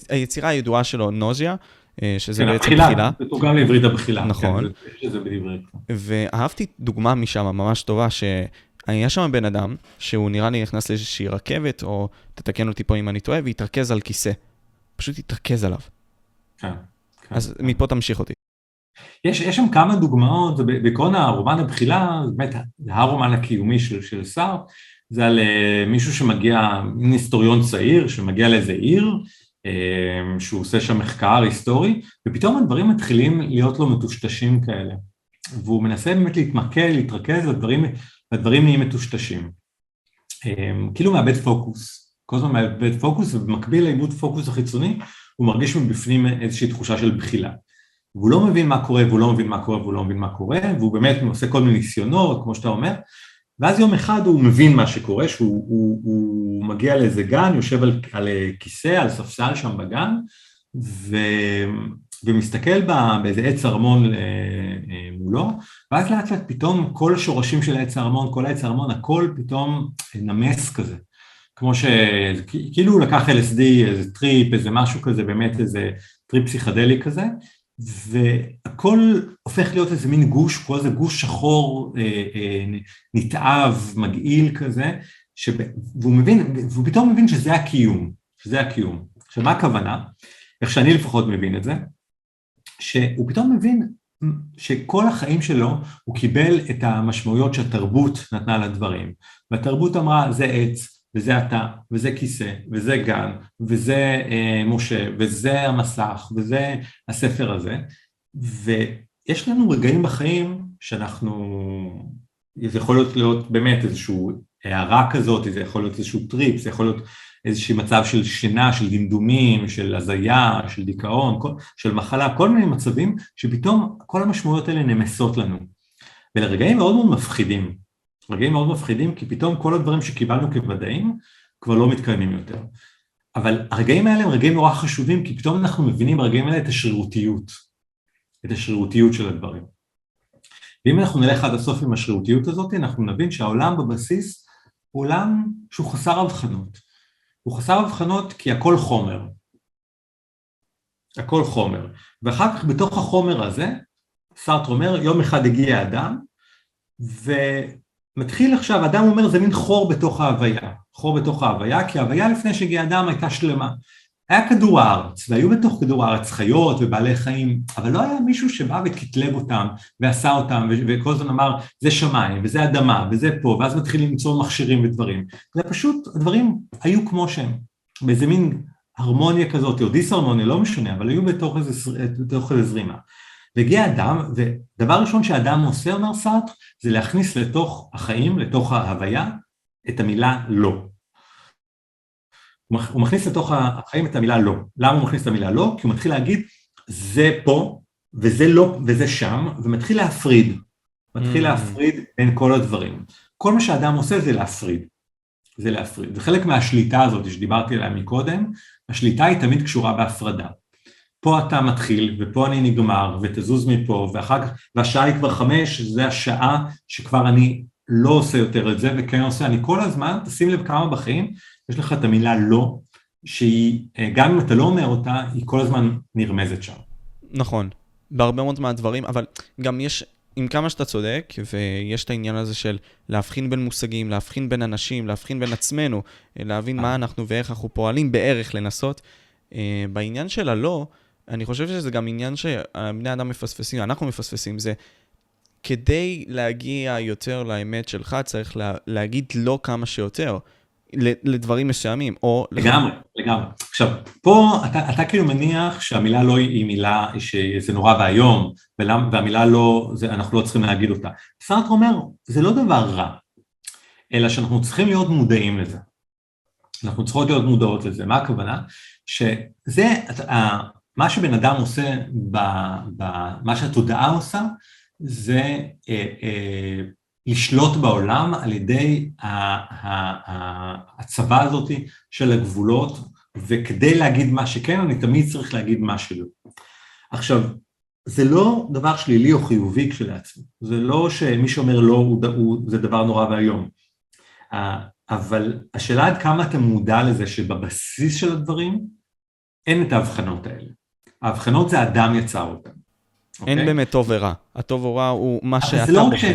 היצירה הידועה שלו, נוזיה, אה, שזה כן, בעצם בחילה. בחילה. זה תורגם לעברית הבחילה. נכון. כן, זה בעברית. ואהבתי דוגמה משם ממש טובה, שהיה שם בן אדם, שהוא נראה לי נכנס לאיזושהי רכבת, או תתקן אותי פה אם אני טועה, והתרכז על כיסא. פשוט התרכז עליו. כן. כן. אז כן. מפה תמשיך אותי. יש, יש שם כמה דוגמאות, בעקרון הרומן הבחילה, באמת הרומן הקיומי של, של שר, זה על uh, מישהו שמגיע, היסטוריון צעיר שמגיע לאיזה עיר, שהוא עושה שם מחקר היסטורי, ופתאום הדברים מתחילים להיות לו מטושטשים כאלה. והוא מנסה באמת להתמקד, להתרכז, והדברים, והדברים נהיים מטושטשים. כאילו מאבד פוקוס, כל הזמן מאבד פוקוס, ובמקביל לאיבוד פוקוס החיצוני, הוא מרגיש מבפנים איזושהי תחושה של בחילה. והוא לא מבין מה קורה, והוא לא מבין מה קורה, והוא לא מבין מה קורה, והוא באמת עושה כל מיני ניסיונות, כמו שאתה אומר, ואז יום אחד הוא מבין מה שקורה, שהוא הוא, הוא מגיע לאיזה גן, יושב על, על כיסא, על ספסל שם בגן, ו, ומסתכל באיזה עץ ארמון אה, אה, מולו, ואז לאט לאט פתאום כל השורשים של העץ הארמון, כל העץ הארמון, הכל פתאום נמס כזה. כמו שכאילו הוא לקח LSD, איזה טריפ, איזה משהו כזה, באמת איזה טריפ פסיכדלי כזה, והכל הופך להיות איזה מין גוש, כמו איזה גוש שחור אה, אה, נתעב, מגעיל כזה, שב, והוא מבין, והוא פתאום מבין שזה הקיום, שזה הקיום. עכשיו מה הכוונה? איך שאני לפחות מבין את זה, שהוא פתאום מבין שכל החיים שלו הוא קיבל את המשמעויות שהתרבות נתנה לדברים, והתרבות אמרה זה עץ, וזה אתה, וזה כיסא, וזה גן, וזה אה, משה, וזה המסך, וזה הספר הזה, ויש לנו רגעים בחיים שאנחנו, זה יכול להיות, להיות באמת איזושהי הארה כזאת, זה יכול להיות איזשהו טריפ, זה יכול להיות איזשהו מצב של שינה, של דמדומים, של הזיה, של דיכאון, כל, של מחלה, כל מיני מצבים שפתאום כל המשמעויות האלה נמסות לנו. ולרגעים מאוד מאוד מפחידים, רגעים מאוד מפחידים כי פתאום כל הדברים שקיבלנו כוודאים כבר לא מתקיימים יותר. אבל הרגעים האלה הם רגעים נורא חשובים כי פתאום אנחנו מבינים ברגעים האלה את השרירותיות, את השרירותיות של הדברים. ואם אנחנו נלך עד הסוף עם השרירותיות הזאת, אנחנו נבין שהעולם בבסיס הוא עולם שהוא חסר הבחנות. הוא חסר הבחנות כי הכל חומר. הכל חומר. ואחר כך בתוך החומר הזה, סארט אומר, יום אחד הגיע אדם, ו... מתחיל עכשיו, אדם אומר זה מין חור בתוך ההוויה, חור בתוך ההוויה, כי ההוויה לפני שהגיע אדם הייתה שלמה. היה כדור הארץ, והיו בתוך כדור הארץ חיות ובעלי חיים, אבל לא היה מישהו שבא וקטלג אותם ועשה אותם וכל הזמן אמר זה שמיים וזה אדמה וזה פה, ואז מתחילים למצוא מכשירים ודברים. זה פשוט, הדברים היו כמו שהם, באיזה מין הרמוניה כזאת, או דיסהרמוניה, לא משנה, אבל היו בתוך איזה, בתוך איזה זרימה. והגיע אדם, ודבר ראשון שאדם עושה, אומר סארטר, זה להכניס לתוך החיים, לתוך ההוויה, את המילה לא. הוא מכניס לתוך החיים את המילה לא. למה הוא מכניס את המילה לא? כי הוא מתחיל להגיד, זה פה, וזה לא, וזה שם, ומתחיל להפריד. מתחיל mm. להפריד בין כל הדברים. כל מה שאדם עושה זה להפריד. זה להפריד. זה חלק מהשליטה הזאת שדיברתי עליה מקודם, השליטה היא תמיד קשורה בהפרדה. פה אתה מתחיל ופה אני נגמר ותזוז מפה ואחר כך, והשעה היא כבר חמש, זה השעה שכבר אני לא עושה יותר את זה וכן עושה, אני כל הזמן, תשים לב כמה בחיים, יש לך את המילה לא, שהיא, אה, גם אם אתה לא אומר אותה, היא כל הזמן נרמזת שם. נכון, בהרבה מאוד מהדברים, אבל גם יש, עם כמה שאתה צודק, ויש את העניין הזה של להבחין בין מושגים, להבחין בין אנשים, להבחין בין עצמנו, להבין מה אנחנו ואיך אנחנו פועלים בערך לנסות. אה, בעניין של הלא, אני חושב שזה גם עניין שבני אדם מפספסים, אנחנו מפספסים, זה כדי להגיע יותר לאמת שלך, צריך לה, להגיד לא כמה שיותר. לדברים מסוימים, או... לגמרי, לגמרי. עכשיו, פה אתה, אתה כאילו מניח שהמילה לא היא מילה שזה נורא ואיום, והמילה לא, זה, אנחנו לא צריכים להגיד אותה. סארט אומר, זה לא דבר רע, אלא שאנחנו צריכים להיות מודעים לזה. אנחנו צריכות להיות מודעות לזה. מה הכוונה? שזה, מה שבן אדם עושה, ב, ב, מה שהתודעה עושה, זה אה, אה, לשלוט בעולם על ידי הצבא הזאת של הגבולות, וכדי להגיד מה שכן, אני תמיד צריך להגיד מה שלא. עכשיו, זה לא דבר שלילי או חיובי כשלעצמו, זה לא שמי שאומר לא הוא, הוא, זה דבר נורא ואיום, אבל השאלה עד כמה אתה מודע לזה שבבסיס של הדברים אין את ההבחנות האלה. ההבחנות זה אדם יצר אותן. אין okay? באמת טוב ורע. הטוב או רע הוא מה שאתה לא בוחר. ש...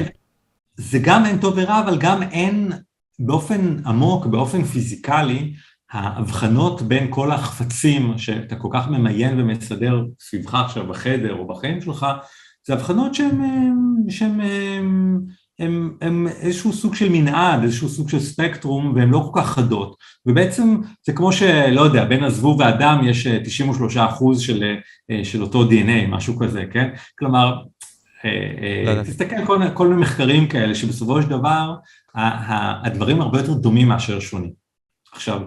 זה גם אין טוב ורע, אבל גם אין באופן עמוק, באופן פיזיקלי, ההבחנות בין כל החפצים שאתה כל כך ממיין ומסדר סביבך עכשיו בחדר או בחיים שלך, זה הבחנות שהן הם, הם איזשהו סוג של מנעד, איזשהו סוג של ספקטרום, והן לא כל כך חדות. ובעצם זה כמו שלא יודע, בין הזבוב והאדם יש 93 אה, אחוז של, אה, של אותו DNA, משהו כזה, כן? כלומר, אה, לא תסתכל כל, כל מיני מחקרים כאלה, שבסופו של דבר הדברים הרבה יותר דומים מאשר שונים. עכשיו,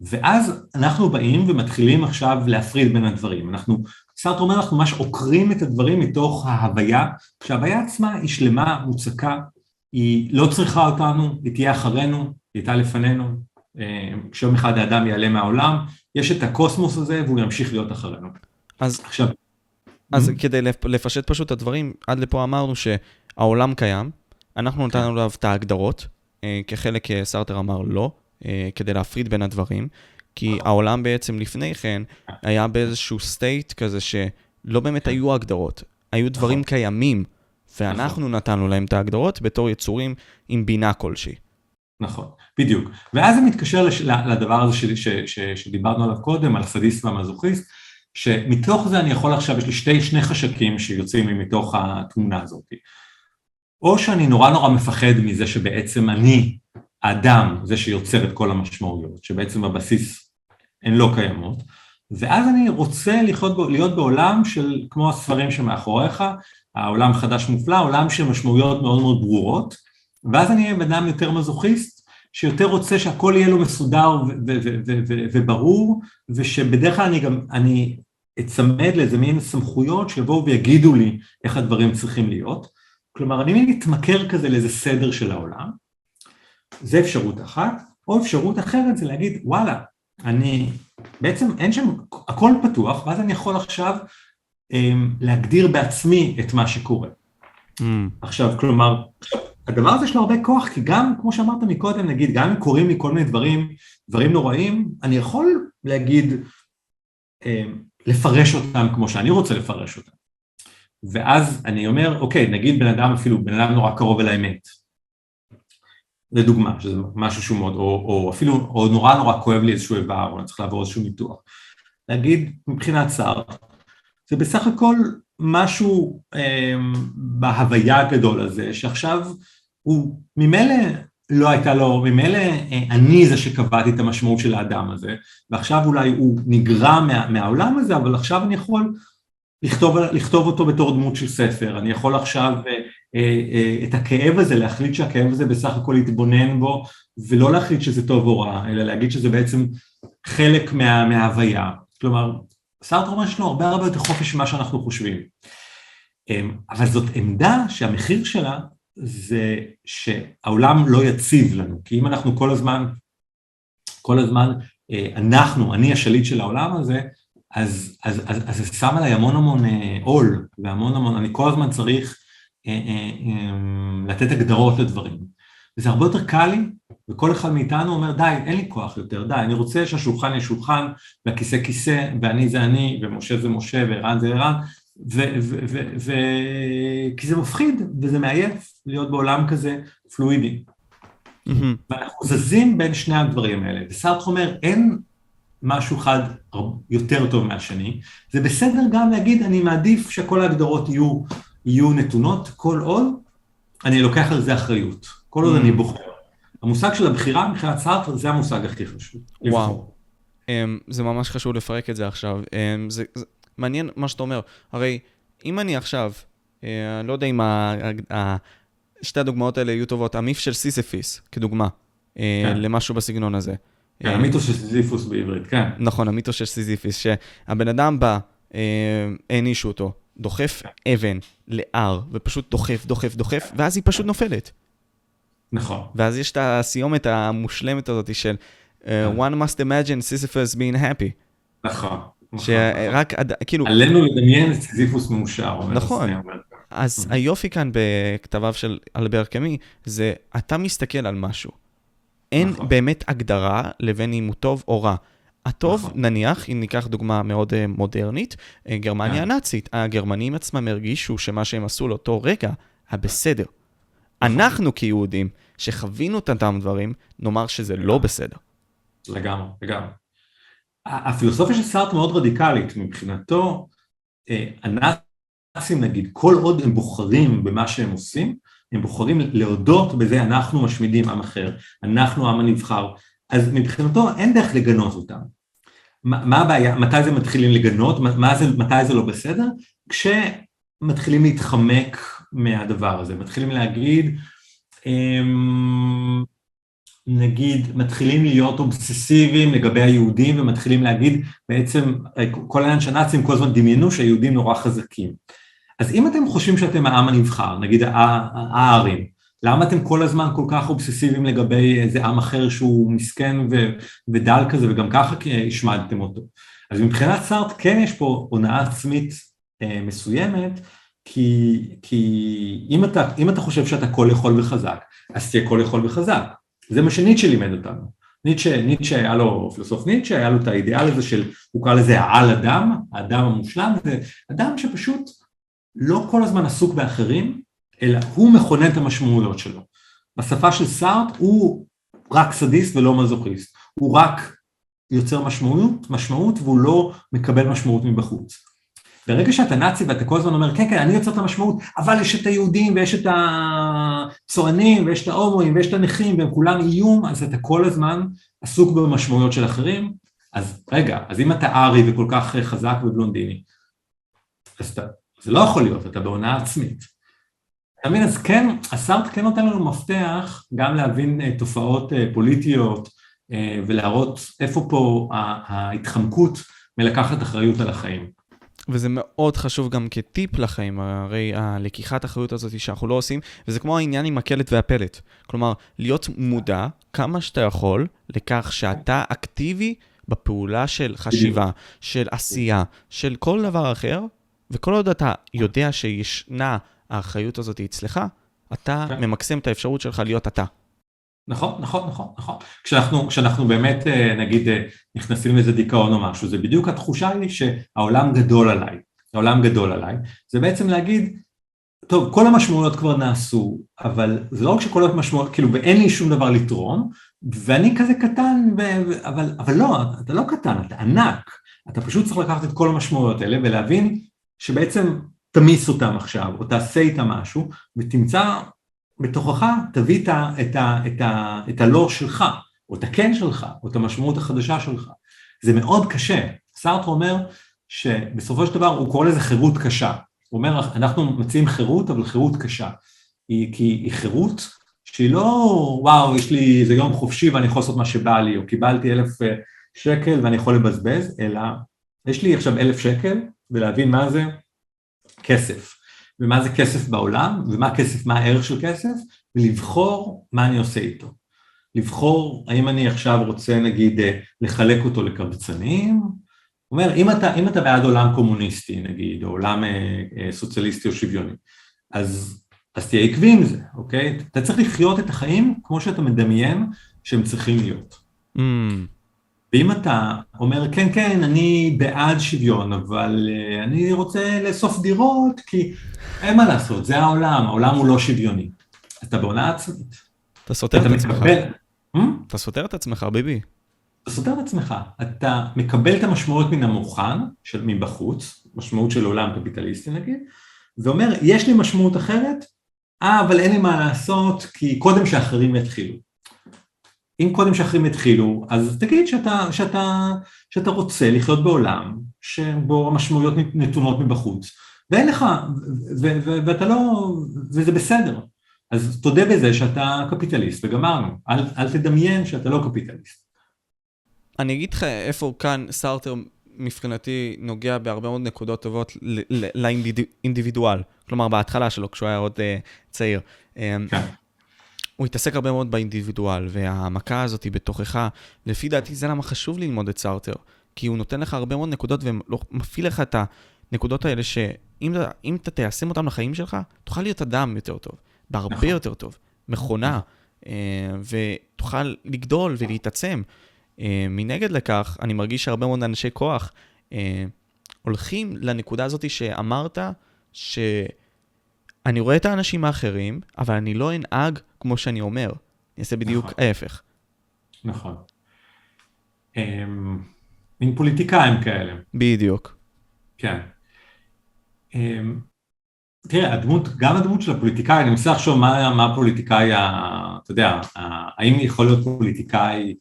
ואז אנחנו באים ומתחילים עכשיו להפריד בין הדברים. אנחנו, סארט אומר, אנחנו ממש עוקרים את הדברים מתוך ההוויה, כשההוויה עצמה היא שלמה, מוצקה, היא לא צריכה אותנו, היא תהיה אחרינו, היא הייתה לפנינו, אה, כשיום אחד האדם יעלה מהעולם, יש את הקוסמוס הזה והוא ימשיך להיות אחרינו. אז, עכשיו, אז mm-hmm. כדי לפשט פשוט את הדברים, עד לפה אמרנו שהעולם קיים, אנחנו נתנו עליו את ההגדרות, אה, כחלק, אה, סארטר אמר לא, כדי להפריד בין הדברים, כי העולם בעצם לפני כן היה באיזשהו סטייט כזה שלא באמת היו הגדרות, היו דברים נכון. קיימים. ואנחנו נכון. נתנו להם את ההגדרות בתור יצורים עם בינה כלשהי. נכון, בדיוק. ואז זה מתקשר לש, לדבר הזה ש, ש, ש, שדיברנו עליו קודם, על הסדיסט והמזוכיסט, שמתוך זה אני יכול עכשיו, יש לי שתי, שני חשקים שיוצאים לי מתוך התמונה הזאת. או שאני נורא נורא מפחד מזה שבעצם אני, האדם, זה שיוצר את כל המשמעויות, שבעצם בבסיס הן לא קיימות, ואז אני רוצה לחיות, להיות בעולם של, כמו הספרים שמאחוריך, העולם חדש מופלא, עולם של משמעויות מאוד מאוד ברורות, ואז אני אהיה בן אדם יותר מזוכיסט, שיותר רוצה שהכל יהיה לו מסודר וברור, ושבדרך כלל אני גם, אני אצמד לאיזה מין סמכויות שיבואו ויגידו לי איך הדברים צריכים להיות. כלומר, אני מתמכר כזה לאיזה סדר של העולם, זה אפשרות אחת, או אפשרות אחרת זה להגיד, וואלה, אני, בעצם אין שם, הכל פתוח, ואז אני יכול עכשיו להגדיר בעצמי את מה שקורה. Mm. עכשיו, כלומר, הדבר הזה יש לו הרבה כוח, כי גם, כמו שאמרת מקודם, נגיד, גם אם קורים לי כל מיני דברים, דברים נוראים, אני יכול להגיד, אמ, לפרש אותם כמו שאני רוצה לפרש אותם. ואז אני אומר, אוקיי, נגיד בן אדם אפילו, בן אדם נורא קרוב אל האמת. לדוגמה, שזה משהו שהוא מאוד, או, או אפילו, או נורא נורא כואב לי איזשהו איבר, או אני צריך לעבור איזשהו ניתוח. להגיד, מבחינת שר, זה בסך הכל משהו אה, בהוויה הגדול הזה, שעכשיו הוא ממילא לא הייתה לו, ממילא אה, אני זה שקבעתי את המשמעות של האדם הזה, ועכשיו אולי הוא נגרע מה, מהעולם הזה, אבל עכשיו אני יכול לכתוב, לכתוב אותו בתור דמות של ספר, אני יכול עכשיו אה, אה, אה, את הכאב הזה, להחליט שהכאב הזה בסך הכל יתבונן בו, ולא להחליט שזה טוב או רע, אלא להגיד שזה בעצם חלק מה, מההוויה. כלומר, סארטר אומר שיש לו הרבה הרבה יותר חופש ממה שאנחנו חושבים. אמ, אבל זאת עמדה שהמחיר שלה זה שהעולם לא יציב לנו, כי אם אנחנו כל הזמן, כל הזמן, אה, אנחנו, אני השליט של העולם הזה, אז, אז, אז, אז זה שם עליי המון המון אה, עול, והמון המון, אני כל הזמן צריך אה, אמ, לתת הגדרות לדברים. וזה הרבה יותר קל לי וכל אחד מאיתנו אומר די אין לי כוח יותר די אני רוצה שהשולחן יהיה שולחן והכיסא כיסא ואני זה אני ומשה זה משה וערן זה ערן. כי זה מפחיד וזה מעייף להיות בעולם כזה פלואידי. Mm-hmm. ואנחנו זזים בין שני הדברים האלה וסארט אומר אין משהו אחד יותר טוב מהשני. זה בסדר גם להגיד אני מעדיף שכל ההגדרות יהיו, יהיו נתונות כל עוד אני לוקח על זה אחריות כל עוד אני mm. בוחר המושג של הבחירה מבחינת סארטר זה המושג הכי חשוב. וואו. Um, זה ממש חשוב לפרק את זה עכשיו. Um, זה, זה מעניין מה שאתה אומר. הרי אם אני עכשיו, אה, לא יודע אם ה, ה, ה, שתי הדוגמאות האלה יהיו טובות, ה myth של סיזיפוס, כדוגמה, אה, כן. למשהו בסגנון הזה. כן, אה, המיתוס של סיזיפוס בעברית, כן. נכון, המיתוס של סיזיפוס, שהבן אדם בא, הענישו אותו, דוחף. אבן להר, ופשוט דוחף, דוחף, דוחף, ואז היא פשוט נופלת. נכון. ואז יש את הסיומת המושלמת הזאת של uh, one must imagine Sisyphus being happy. נכון. שרק, נכון. כאילו... עלינו לדמיין את סיזיפוס מאושר. נכון. אז היופי כאן בכתביו של אלבר קמי, זה אתה מסתכל על משהו. אין נכון. באמת הגדרה לבין אם הוא טוב או רע. הטוב, נכון. נניח, אם ניקח דוגמה מאוד uh, מודרנית, uh, גרמניה כן. הנאצית, הגרמנים עצמם הרגישו שמה שהם עשו לאותו רגע, הבסדר. אנחנו כיהודים, שחווינו את אותם דברים, נאמר שזה לא בסדר. לגמרי, לגמרי. הפילוסופיה של סארט מאוד רדיקלית, מבחינתו, אה, הנאצים נגיד, כל עוד הם בוחרים במה שהם עושים, הם בוחרים להודות בזה, אנחנו משמידים עם אחר, אנחנו עם הנבחר, אז מבחינתו אין דרך לגנות אותם. מה הבעיה, מתי זה מתחילים לגנות, מה זה, מתי זה לא בסדר? כשמתחילים להתחמק מהדבר הזה, מתחילים להגיד, אמ, נגיד מתחילים להיות אובססיביים לגבי היהודים ומתחילים להגיד בעצם כל העניין שהנאצים כל הזמן דמיינו שהיהודים נורא חזקים. אז אם אתם חושבים שאתם העם הנבחר, נגיד הארים, למה אתם כל הזמן כל כך אובססיביים לגבי איזה עם אחר שהוא מסכן ו- ודל כזה וגם ככה השמדתם אותו? אז מבחינת סארט כן יש פה הונאה עצמית אה, מסוימת, כי, כי אם, אתה, אם אתה חושב שאתה כל יכול וחזק, אז תהיה כל יכול וחזק. זה מה שניטשה לימד אותנו. ניטשה, ניטשה היה לו, פילוסוף ניטשה, היה לו את האידיאל הזה של, הוא קרא לזה העל אדם, האדם המושלם, זה אדם שפשוט לא כל הזמן עסוק באחרים, אלא הוא מכונן את המשמעויות שלו. בשפה של סארט הוא רק סדיסט ולא מזוכיסט, הוא רק יוצר משמעות, משמעות והוא לא מקבל משמעות מבחוץ. ברגע שאתה נאצי ואתה כל הזמן אומר, כן, כן, אני יוצר את המשמעות, אבל יש את היהודים ויש את הצוענים ויש את ההומואים ויש את הנכים והם כולם איום, אז אתה כל הזמן עסוק במשמעויות של אחרים. אז רגע, אז אם אתה ארי וכל כך חזק ובלונדיני, אז אתה, זה לא יכול להיות, אתה בהונאה עצמית. אתה מבין? אז כן, הסארט כן נותן לנו מפתח גם להבין אה, תופעות אה, פוליטיות אה, ולהראות איפה פה ההתחמקות מלקחת אחריות על החיים. וזה מאוד חשוב גם כטיפ לחיים, הרי הלקיחת אחריות הזאת שאנחנו לא עושים, וזה כמו העניין עם הקלט והפלט. כלומר, להיות מודע כמה שאתה יכול לכך שאתה אקטיבי בפעולה של חשיבה, של עשייה, של כל דבר אחר, וכל עוד אתה יודע שישנה האחריות הזאת אצלך, אתה כן. ממקסם את האפשרות שלך להיות אתה. נכון, נכון, נכון, נכון. כשאנחנו, כשאנחנו באמת, אה, נגיד, אה, נכנסים לאיזה דיכאון או משהו, זה בדיוק התחושה היא שהעולם גדול עליי, העולם גדול עליי, זה בעצם להגיד, טוב, כל המשמעויות כבר נעשו, אבל זה לא רק שכל המשמעויות, כאילו, ואין לי שום דבר לתרום, ואני כזה קטן, ו... אבל, אבל לא, אתה לא קטן, אתה ענק, אתה פשוט צריך לקחת את כל המשמעויות האלה ולהבין שבעצם תמיס אותם עכשיו, או תעשה איתם משהו, ותמצא בתוכך, תביא את, ה, את, ה, את, ה, את הלא שלך, או את הכן שלך, או את המשמעות החדשה שלך. זה מאוד קשה. סארטר אומר שבסופו של דבר הוא קורא לזה חירות קשה. הוא אומר, אנחנו מציעים חירות, אבל חירות קשה. היא, כי היא חירות שהיא לא, וואו, יש לי איזה יום חופשי ואני יכול לעשות מה שבא לי, או קיבלתי אלף אה, שקל ואני יכול לבזבז, אלא יש לי עכשיו אלף שקל, ולהבין מה זה כסף, ומה זה כסף בעולם, ומה כסף, מה הערך של כסף, ולבחור מה אני עושה איתו. לבחור האם אני עכשיו רוצה נגיד אה, לחלק אותו לקבצנים, הוא אומר אם אתה, אם אתה בעד עולם קומוניסטי נגיד, או עולם אה, אה, סוציאליסטי או שוויוני, אז, אז תהיה עקבי עם זה, אוקיי? אתה צריך לחיות את החיים כמו שאתה מדמיין שהם צריכים להיות. Mm. ואם אתה אומר, כן, כן, אני בעד שוויון, אבל uh, אני רוצה לאסוף דירות, כי אין מה לעשות, זה העולם, העולם הוא לא שוויוני. אתה בעונה עצמית. אתה סותר את עצמך. Hmm? אתה סותר את עצמך, ביבי. אתה סותר את עצמך. אתה מקבל את המשמעות מן המוכן, של מבחוץ, משמעות של עולם קפיטליסטי נגיד, ואומר, יש לי משמעות אחרת, אה, אבל אין לי מה לעשות, כי קודם שאחרים יתחילו. אם קודם שאחרים התחילו, אז תגיד שאתה, שאתה, שאתה רוצה לחיות בעולם שבו המשמעויות נתונות מבחוץ, ואין לך, ו, ו, ואתה לא, וזה בסדר. אז תודה בזה שאתה קפיטליסט וגמרנו, אל, אל תדמיין שאתה לא קפיטליסט. אני אגיד לך איפה כאן סארטר מבחינתי נוגע בהרבה מאוד נקודות טובות לאינדיבידואל, כלומר בהתחלה שלו כשהוא היה עוד uh, צעיר. כן. הוא התעסק הרבה מאוד באינדיבידואל, וההעמקה הזאת היא בתוכך, לפי דעתי זה למה חשוב ללמוד את סארטר, כי הוא נותן לך הרבה מאוד נקודות ומפעיל לך את הנקודות האלה, שאם אתה תיישם אותן לחיים שלך, תוכל להיות אדם יותר טוב, בהרבה נכון. יותר טוב, מכונה, אה, ותוכל לגדול ולהתעצם. אה, מנגד לכך, אני מרגיש שהרבה מאוד אנשי כוח אה, הולכים לנקודה הזאת שאמרת, ש... אני רואה את האנשים האחרים, אבל אני לא אנהג כמו שאני אומר. אני אעשה בדיוק נכון. ההפך. נכון. Um, מין פוליטיקאים כאלה. בדיוק. כן. Um, תראה, הדמות, גם הדמות של הפוליטיקאי, אני מנסה לחשוב מה, מה הפוליטיקאי, אתה יודע, האם יכול להיות פוליטיקאי,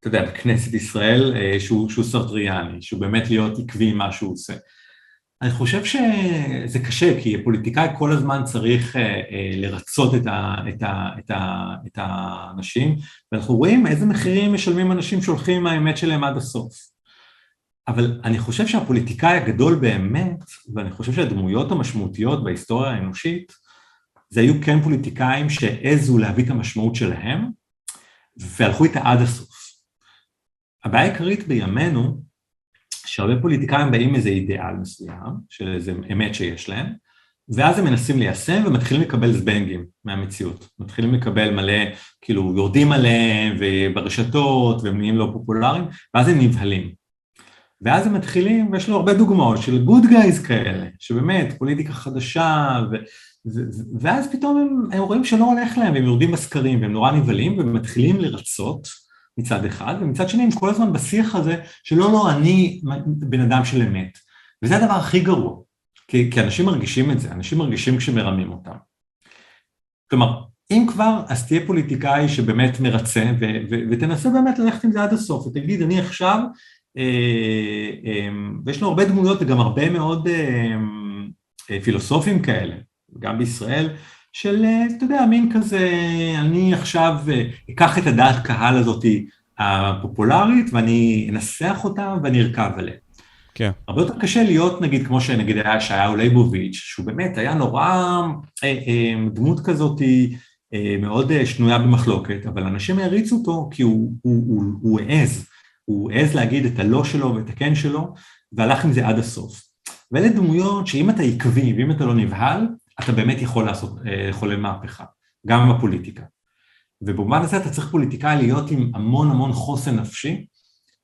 אתה יודע, בכנסת ישראל, אה, שהוא, שהוא סרטריאני, שהוא באמת להיות עקבי עם מה שהוא עושה. אני חושב שזה קשה, כי הפוליטיקאי כל הזמן צריך אה, אה, לרצות את, ה, את, ה, את, ה, את האנשים, ואנחנו רואים איזה מחירים משלמים אנשים שהולכים עם האמת שלהם עד הסוף. אבל אני חושב שהפוליטיקאי הגדול באמת, ואני חושב שהדמויות המשמעותיות בהיסטוריה האנושית, זה היו כן פוליטיקאים שהעזו להביא את המשמעות שלהם, והלכו איתה עד הסוף. הבעיה העיקרית בימינו, שהרבה פוליטיקאים באים עם איזה אידיאל מסוים, של איזה אמת שיש להם, ואז הם מנסים ליישם ומתחילים לקבל זבנגים מהמציאות. מתחילים לקבל מלא, כאילו יורדים עליהם וברשתות והם נהיים לא פופולריים, ואז הם נבהלים. ואז הם מתחילים, ויש לנו הרבה דוגמאות של גוד גייז כאלה, שבאמת פוליטיקה חדשה, ו, ו, ואז פתאום הם, הם רואים שלא הולך להם, והם יורדים בסקרים, והם נורא נבהלים, ומתחילים לרצות מצד אחד, ומצד שני הם כל הזמן בשיח הזה שלא, לא, אני בן אדם של אמת. וזה הדבר הכי גרוע, כי, כי אנשים מרגישים את זה, אנשים מרגישים כשמרמים אותם. כלומר, אם כבר, אז תהיה פוליטיקאי שבאמת מרצה, ו, ו, ותנסה באמת ללכת עם זה עד הסוף, ותגיד, אני עכשיו, אה, אה, ויש לו הרבה דמויות וגם הרבה מאוד אה, אה, פילוסופים כאלה, גם בישראל, של, אה, אתה יודע, מין כזה, אני עכשיו אה, אקח את הדעת קהל הזאתי הפופולרית ואני אנסח אותה ואני ארכב עליה. כן. הרבה יותר קשה להיות, נגיד, כמו שנגיד היה ישעיהו ליבוביץ', שהוא באמת היה נורא אה, אה, דמות כזאת אה, מאוד אה, שנויה במחלוקת, אבל אנשים העריצו אותו כי הוא, הוא, הוא, הוא העז, הוא העז להגיד את הלא שלו ואת הכן שלו, והלך עם זה עד הסוף. ואלה דמויות שאם אתה עקבי ואם אתה לא נבהל, אתה באמת יכול לעשות, אה, לחולל מהפכה, גם עם הפוליטיקה. ובמובן הזה אתה צריך פוליטיקאי להיות עם המון המון חוסן נפשי,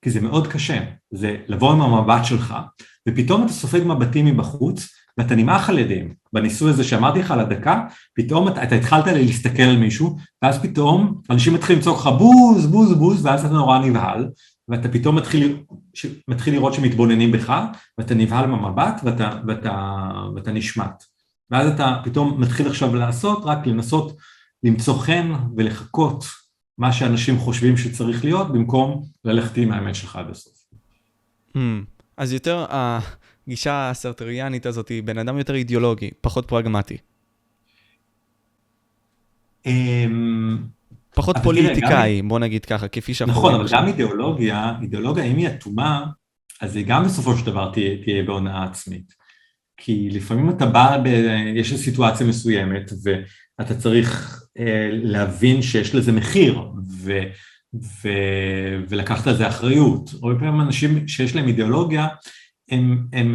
כי זה מאוד קשה, זה לבוא עם המבט שלך, ופתאום אתה סופג מבטים מבחוץ, ואתה נמעך על ידיהם. בניסוי הזה שאמרתי לך על הדקה, פתאום אתה, אתה התחלת להסתכל על מישהו, ואז פתאום אנשים מתחילים לצעוק לך בוז, בוז, בוז, ואז אתה נורא נבהל, ואתה פתאום מתחיל, מתחיל לראות שמתבוננים בך, ואתה נבהל מהמבט, ואתה, ואתה, ואתה נשמט. ואז אתה פתאום מתחיל עכשיו לעשות, רק לנסות למצוא חן ולחכות מה שאנשים חושבים שצריך להיות, במקום ללכת עם האמת שלך עד הסוף. Mm, אז יותר הגישה הסרטריאנית הזאת היא בן אדם יותר אידיאולוגי, פחות פרגמטי. אמ, פחות פוליטיקאי, בוא נגיד ככה, כפי שאנחנו... נכון, אבל גם אידיאולוגיה, אידיאולוגיה, אם היא אטומה, אז היא גם בסופו של דבר תהיה, תהיה בהונאה עצמית. כי לפעמים אתה בא, ב... יש סיטואציה מסוימת ואתה צריך אה, להבין שיש לזה מחיר ו... ו... ולקחת על זה אחריות. הרבה פעמים אנשים שיש להם אידיאולוגיה, הם, הם, הם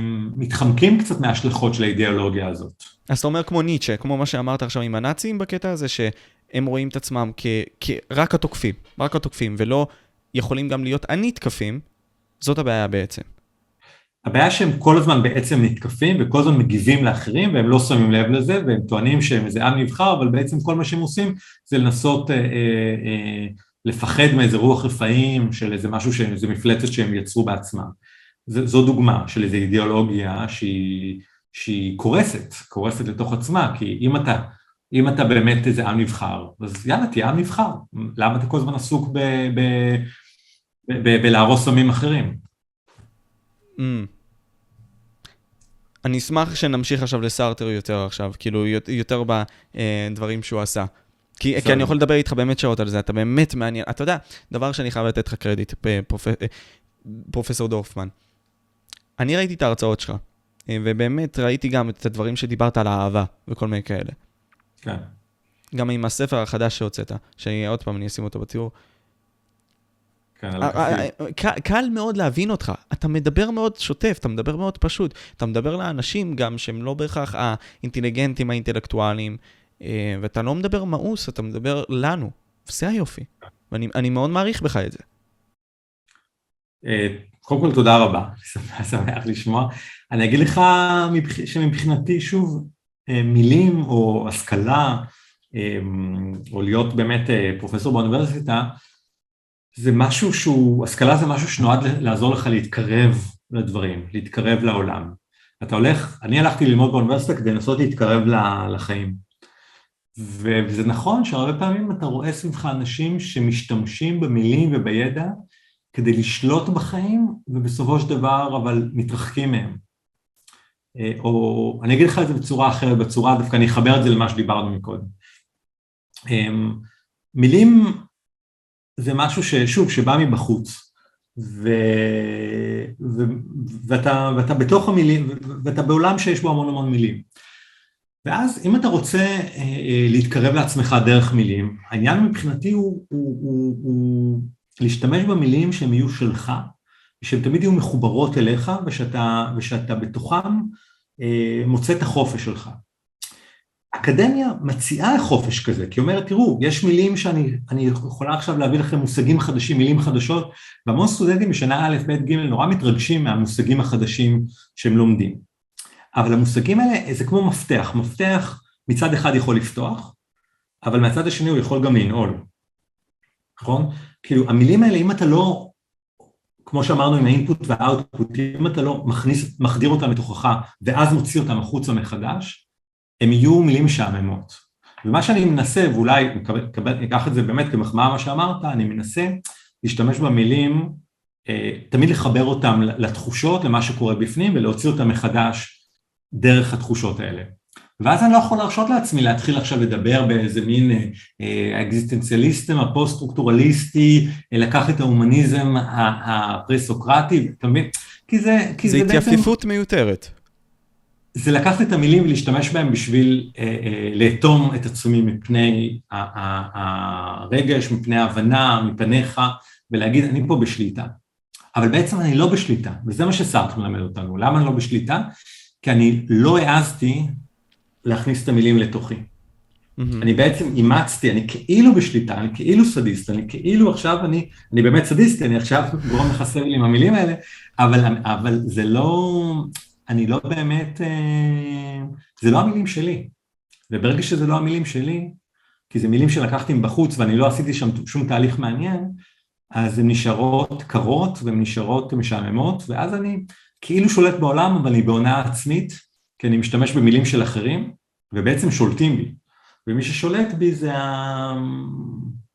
הם מתחמקים קצת מההשלכות של האידיאולוגיה הזאת. אז אתה אומר כמו ניטשה, כמו מה שאמרת עכשיו עם הנאצים בקטע הזה, שהם רואים את עצמם כרק התוקפים, רק התוקפים, ולא יכולים גם להיות הנתקפים, זאת הבעיה בעצם. הבעיה שהם כל הזמן בעצם נתקפים וכל הזמן מגיבים לאחרים והם לא שמים לב לזה והם טוענים שהם איזה עם נבחר אבל בעצם כל מה שהם עושים זה לנסות אה, אה, אה, לפחד מאיזה רוח רפאים של איזה משהו, איזה מפלצת שהם יצרו בעצמם. ז, זו דוגמה של איזו אידיאולוגיה שהיא, שהיא קורסת, קורסת לתוך עצמה כי אם אתה, אם אתה באמת איזה עם נבחר אז יאללה תהיה עם נבחר, למה אתה כל הזמן עסוק בלהרוס עמים אחרים? Mm. אני אשמח שנמשיך עכשיו לסארטר יותר עכשיו, כאילו יותר בדברים שהוא עשה. כי, כי אני יכול לדבר איתך באמת שעות על זה, אתה באמת מעניין. אתה יודע, דבר שאני חייב לתת לך קרדיט, פרופ... פרופסור דורפמן. אני ראיתי את ההרצאות שלך, אה, ובאמת ראיתי גם את הדברים שדיברת על האהבה וכל מיני כאלה. כן. גם עם הספר החדש שהוצאת, שעוד פעם אני אשים אותו בתיאור. כן, אה, אה, אה, קל מאוד להבין אותך, אתה מדבר מאוד שוטף, אתה מדבר מאוד פשוט, אתה מדבר לאנשים גם שהם לא בהכרח האינטליגנטים האינטלקטואליים, ואתה לא מדבר מאוס, אתה מדבר לנו, וזה היופי, ואני מאוד מעריך בך את זה. קודם כל תודה רבה, שמח לשמוע. אני אגיד לך שמבחינתי, שוב, מילים או השכלה, או להיות באמת פרופסור באוניברסיטה, זה משהו שהוא, השכלה זה משהו שנועד לעזור לך להתקרב לדברים, להתקרב לעולם. אתה הולך, אני הלכתי ללמוד באוניברסיטה כדי לנסות להתקרב לחיים. וזה נכון שהרבה פעמים אתה רואה סביבך אנשים שמשתמשים במילים ובידע כדי לשלוט בחיים, ובסופו של דבר אבל מתרחקים מהם. אה, או אני אגיד לך את זה בצורה אחרת, בצורה, דווקא אני אחבר את זה למה שדיברנו מקודם. אמ, מילים זה משהו ששוב, שבא מבחוץ, ו... ו... ואתה, ואתה בתוך המילים, ואתה בעולם שיש בו המון המון מילים. ואז אם אתה רוצה אה, אה, להתקרב לעצמך דרך מילים, העניין מבחינתי הוא, הוא, הוא, הוא להשתמש במילים שהן יהיו שלך, שהן תמיד יהיו מחוברות אליך ושאתה, ושאתה בתוכם אה, מוצא את החופש שלך. אקדמיה מציעה חופש כזה, כי היא אומרת, תראו, יש מילים שאני יכולה עכשיו להביא לכם מושגים חדשים, מילים חדשות, והמון סטודנטים בשנה א', ב', ג', נורא מתרגשים מהמושגים החדשים שהם לומדים. אבל המושגים האלה זה כמו מפתח, מפתח מצד אחד יכול לפתוח, אבל מהצד השני הוא יכול גם לנעול, נכון? כאילו המילים האלה, אם אתה לא, כמו שאמרנו עם האינפוט והאוטפוט, אם אתה לא מכניס, מחדיר אותם לתוכך ואז מוציא אותם החוצה מחדש, הם יהיו מילים משעממות. ומה שאני מנסה, ואולי אקח את זה באמת כמחמאה מה שאמרת, אני מנסה להשתמש במילים, אה, תמיד לחבר אותם לתחושות, למה שקורה בפנים, ולהוציא אותם מחדש דרך התחושות האלה. ואז אני לא יכול להרשות לעצמי להתחיל עכשיו לדבר באיזה מין אה, אקזיסטנציאליזם הפוסט-סטרוקטורליסטי, לקראת ההומניזם הפרה-סוקרטי, אתה מבין? כי זה, כי זה, זה התייפייפות בעצם... מיותרת. זה לקחת את המילים ולהשתמש בהם בשביל אה, אה, לאטום את עצמי מפני הרגש, מפני ההבנה, מפניך, ולהגיד אני פה בשליטה. אבל בעצם אני לא בשליטה, וזה מה שסארט מלמד אותנו. למה אני לא בשליטה? כי אני לא העזתי להכניס את המילים לתוכי. Mm-hmm. אני בעצם אימצתי, אני כאילו בשליטה, אני כאילו סדיסט, אני כאילו עכשיו, אני, אני באמת סדיסט, אני עכשיו גורם לך סבל עם המילים האלה, אבל, אבל זה לא, אני לא באמת, אה, זה לא המילים שלי. וברגע שזה לא המילים שלי, כי זה מילים שלקחתי מבחוץ ואני לא עשיתי שם שום תהליך מעניין, אז הן נשארות קרות והן נשארות משעממות, ואז אני כאילו שולט בעולם, אבל אני בהונאה עצמית, כי אני משתמש במילים של אחרים, ובעצם שולטים בי. ומי ששולט בי זה ה...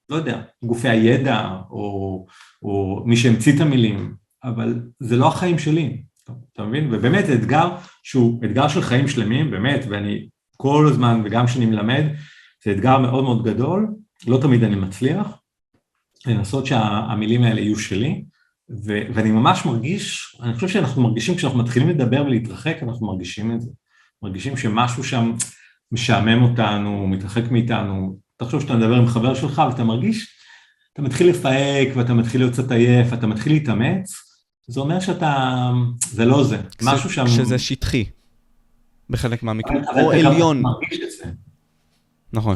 לא יודע, גופי הידע, או, או מי שהמציא את המילים, אבל זה לא החיים שלי, אתה מבין? ובאמת זה אתגר שהוא אתגר של חיים שלמים, באמת, ואני כל הזמן, וגם כשאני מלמד, זה אתגר מאוד מאוד גדול, לא תמיד אני מצליח, לנסות שהמילים האלה יהיו שלי, ו- ואני ממש מרגיש, אני חושב שאנחנו מרגישים, כשאנחנו מתחילים לדבר ולהתרחק, אנחנו מרגישים את זה. מרגישים שמשהו שם משעמם אותנו, מתרחק מאיתנו. תחשוב שאתה מדבר עם חבר שלך ואתה מרגיש, אתה מתחיל לפהק ואתה מתחיל להיות קצת עייף, אתה מתחיל להתאמץ, זה אומר שאתה, זה לא זה, משהו שם... שזה שטחי, בחלק מהמקרים, או עליון. נכון.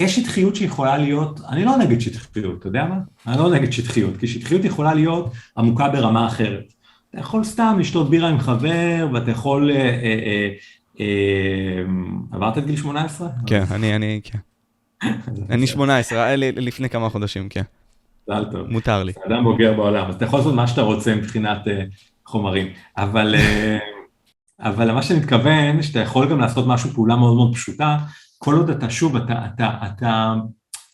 יש שטחיות שיכולה להיות, אני לא נגד שטחיות, אתה יודע מה? אני לא נגד שטחיות, כי שטחיות יכולה להיות עמוקה ברמה אחרת. אתה יכול סתם לשתות בירה עם חבר, ואתה יכול... אה, אה, אה, עברת את גיל 18? כן, אני, אני, כן. אני 18, היה לי לפני כמה חודשים, כן. מזל טוב. מותר לי. אדם בוגר בעולם, אז אתה יכול לעשות מה שאתה רוצה מבחינת חומרים. אבל, אבל מה שאני מתכוון, שאתה יכול גם לעשות משהו, פעולה מאוד מאוד פשוטה, כל עוד אתה שוב, אתה, אתה, אתה,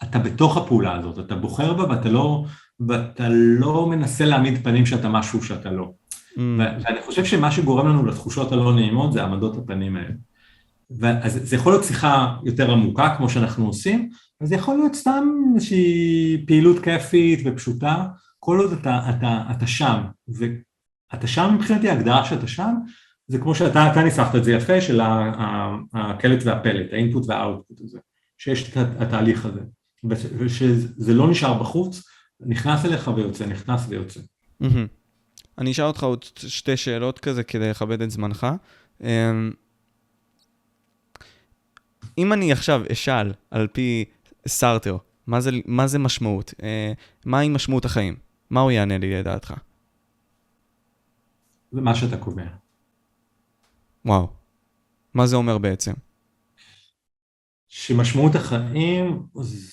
אתה בתוך הפעולה הזאת, אתה בוחר בה ואתה לא, ואתה לא מנסה להעמיד פנים שאתה משהו שאתה לא. Mm. ואני חושב שמה שגורם לנו לתחושות הלא נעימות זה העמדות הפנים האלה. אז זה יכול להיות שיחה יותר עמוקה כמו שאנחנו עושים, אבל זה יכול להיות סתם איזושהי פעילות כיפית ופשוטה, כל עוד אתה, אתה, אתה שם, ואתה שם מבחינתי, ההגדרה שאתה שם, זה כמו שאתה אתה ניסחת את זה יפה, של הקלט והפלט, האינפוט והאוטפוט הזה, שיש את התהליך הזה, ושזה לא נשאר בחוץ, נכנס אליך ויוצא, נכנס ויוצא. אני אשאל אותך עוד שתי שאלות כזה כדי לכבד את זמנך. אמ, אם אני עכשיו אשאל על פי סארטר, מה זה, מה זה משמעות? אה, מהי משמעות החיים? מה הוא יענה לי לדעתך? זה מה שאתה קובע. וואו. מה זה אומר בעצם? שמשמעות החיים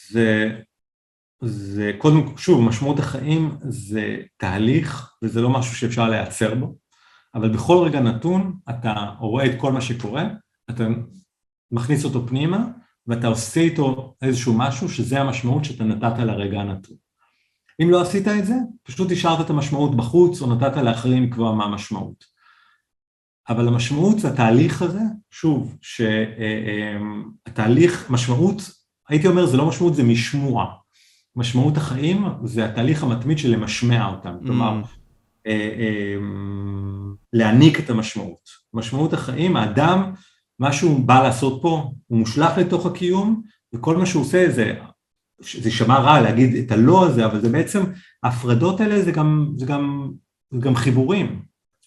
זה, זה קודם, שוב, משמעות החיים זה תהליך וזה לא משהו שאפשר להיעצר בו. אבל בכל רגע נתון אתה רואה את כל מה שקורה, אתה מכניס אותו פנימה ואתה עושה איתו איזשהו משהו שזה המשמעות שאתה נתת לרגע הנתון. אם לא עשית את זה, פשוט השארת את המשמעות בחוץ או נתת לאחרים לקבוע מה המשמעות. אבל המשמעות זה התהליך הזה, שוב, שהתהליך, משמעות, הייתי אומר זה לא משמעות, זה משמוע. משמעות החיים זה התהליך המתמיד של למשמע אותם, mm. כלומר, אה, אה, להעניק את המשמעות. משמעות החיים, האדם, מה שהוא בא לעשות פה, הוא מושלך לתוך הקיום, וכל מה שהוא עושה זה, זה יישמע רע להגיד את הלא הזה, אבל זה בעצם, ההפרדות האלה זה גם, זה גם, זה גם חיבורים.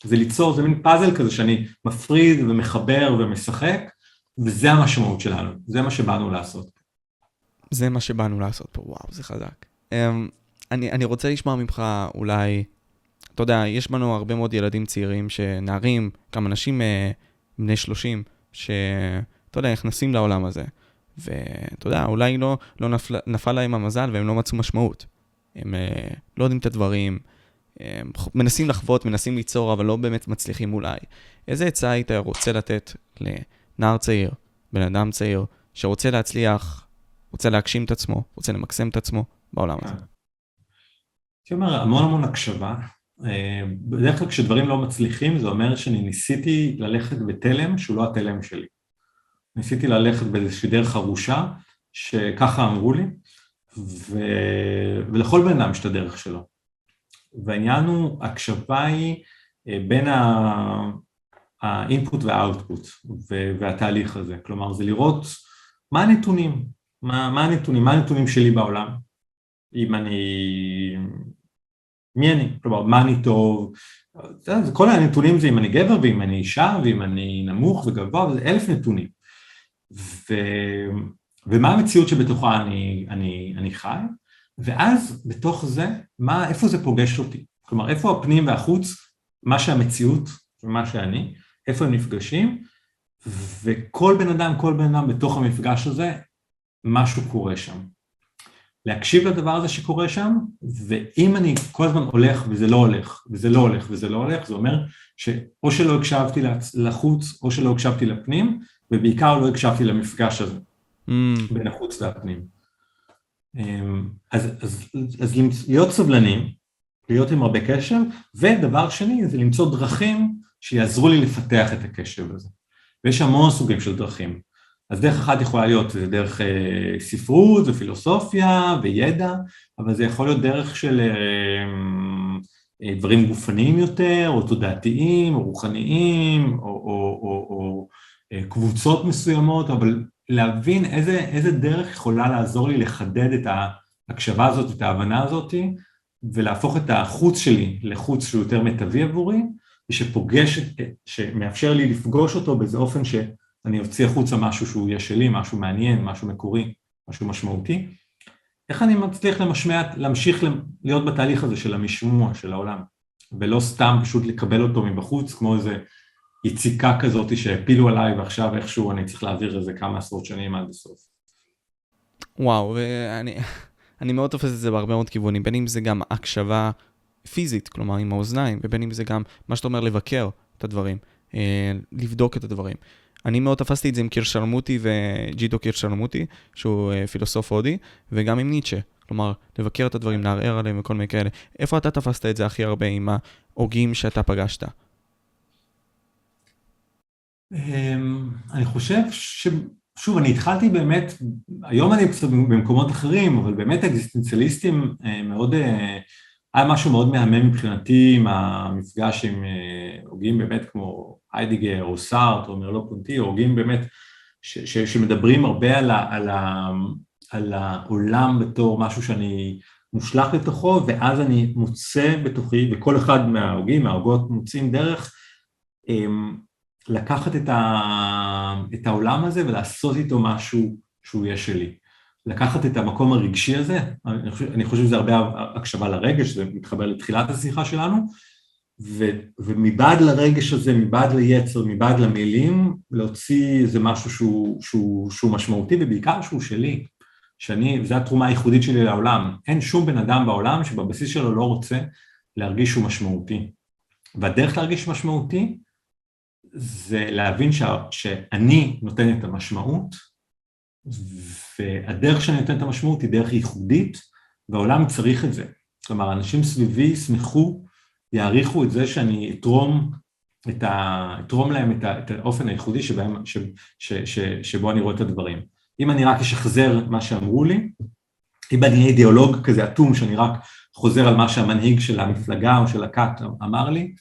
זה ליצור, זה מין פאזל כזה שאני מפריד ומחבר ומשחק, וזה המשמעות שלנו, זה מה שבאנו לעשות. זה מה שבאנו לעשות פה, וואו, זה חזק. Um, אני, אני רוצה לשמוע ממך אולי, אתה יודע, יש בנו הרבה מאוד ילדים צעירים, שנערים, גם אנשים uh, בני 30, שאתה יודע, נכנסים לעולם הזה. ואתה יודע, אולי לא, לא נפל, נפל להם המזל והם לא מצאו משמעות. הם uh, לא יודעים את הדברים, הם מנסים לחוות, מנסים ליצור, אבל לא באמת מצליחים אולי. איזה עצה היית רוצה לתת לנער צעיר, בן אדם צעיר, שרוצה להצליח, רוצה להגשים את עצמו, רוצה למקסם את עצמו בעולם הזה? הייתי אומר, המון המון הקשבה. אה, בדרך כלל כשדברים לא מצליחים, זה אומר שאני ניסיתי ללכת בתלם שהוא לא התלם שלי. ניסיתי ללכת באיזושהי דרך חרושה, שככה אמרו לי, ו... ולכל בן אדם יש את הדרך שלו. והעניין הוא, הקשבה היא אה, בין האינפוט והאוטפוט והתהליך הזה, כלומר זה לראות מה הנתונים, מה, מה הנתונים, מה הנתונים שלי בעולם, אם אני, מי אני, כלומר מה אני טוב, כל הנתונים זה אם אני גבר ואם אני אישה ואם אני נמוך וגבוה, זה אלף נתונים. ו, ומה המציאות שבתוכה אני, אני, אני חי, ואז בתוך זה, מה, איפה זה פוגש אותי? כלומר, איפה הפנים והחוץ, מה שהמציאות ומה שאני, איפה הם נפגשים, וכל בן אדם, כל בן אדם בתוך המפגש הזה, משהו קורה שם. להקשיב לדבר הזה שקורה שם, ואם אני כל הזמן הולך וזה לא הולך, וזה לא הולך וזה לא הולך, זה אומר שאו שלא הקשבתי לחוץ או שלא הקשבתי לפנים, ובעיקר לא הקשבתי למפגש הזה, mm. בין החוץ והפנים. אמ, אז, אז, אז להיות סבלנים, להיות עם הרבה קשר, ודבר שני זה למצוא דרכים שיעזרו לי לפתח את הקשב הזה. ויש המון סוגים של דרכים. אז דרך אחת יכולה להיות זה דרך אה, ספרות ופילוסופיה וידע, אבל זה יכול להיות דרך של אה, אה, דברים גופניים יותר, או תודעתיים, או רוחניים, או, או, או, או אה, קבוצות מסוימות, אבל להבין איזה, איזה דרך יכולה לעזור לי לחדד את ההקשבה הזאת, את ההבנה הזאת, ולהפוך את החוץ שלי לחוץ שהוא יותר מיטבי עבורי, ושפוגש, שמאפשר לי לפגוש אותו באיזה אופן שאני אוציא החוצה משהו שהוא יהיה שלי, משהו מעניין, משהו מקורי, משהו משמעותי. איך אני מצליח למשמע, להמשיך להיות בתהליך הזה של המשמוע של העולם, ולא סתם פשוט לקבל אותו מבחוץ כמו איזה יציקה כזאת שהפילו עליי ועכשיו איכשהו אני צריך להעביר איזה כמה עשרות שנים עד הסוף. וואו, ואני אני מאוד תופס את זה בהרבה מאוד כיוונים, בין אם זה גם הקשבה פיזית, כלומר עם האוזניים, ובין אם זה גם מה שאתה אומר לבקר את הדברים, אה, לבדוק את הדברים. אני מאוד תפסתי את זה עם קירשלמוטי וג'יטו קירשלמוטי, שהוא אה, פילוסוף הודי, וגם עם ניטשה. כלומר, לבקר את הדברים, לערער עליהם וכל מיני כאלה. איפה אתה תפסת את זה הכי הרבה עם ההוגים שאתה פגשת? אמ, אני חושב ש... שוב, אני התחלתי באמת, היום אני קצת במקומות אחרים, אבל באמת אקזיסטנציאליסטים אה, מאוד, אה, היה משהו מאוד מהמם מבחינתי עם המפגש עם אה, הוגים באמת כמו היידיגר או סארט או מרלו פונטי, הוגים באמת ש, ש, שמדברים הרבה על, ה, על, ה, על העולם בתור משהו שאני מושלך לתוכו, ואז אני מוצא בתוכי, וכל אחד מההוגים, מההוגות מוצאים דרך אמ, לקחת את, ה, את העולם הזה ולעשות איתו משהו שהוא יהיה שלי. לקחת את המקום הרגשי הזה, אני חושב, שזה הרבה הקשבה לרגש, זה מתחבר לתחילת השיחה שלנו, ו, ומבעד לרגש הזה, מבעד ליצר, מבעד למילים, להוציא איזה משהו שהוא, שהוא, שהוא משמעותי ובעיקר שהוא שלי, שאני, וזו התרומה הייחודית שלי לעולם. אין שום בן אדם בעולם שבבסיס שלו לא רוצה להרגיש שהוא משמעותי. והדרך להרגיש משמעותי זה להבין ש... שאני נותן את המשמעות, והדרך שאני נותן את המשמעות היא דרך ייחודית, והעולם צריך את זה. כלומר, אנשים סביבי ישמחו, יעריכו את זה שאני אתרום, את ה... אתרום להם את, ה... את האופן הייחודי שבהם, ש... ש... ש... שבו אני רואה את הדברים. אם אני רק אשחזר מה שאמרו לי, אם אני אידיאולוג כזה אטום שאני רק חוזר על מה שהמנהיג של המפלגה או של הכת אמר לי,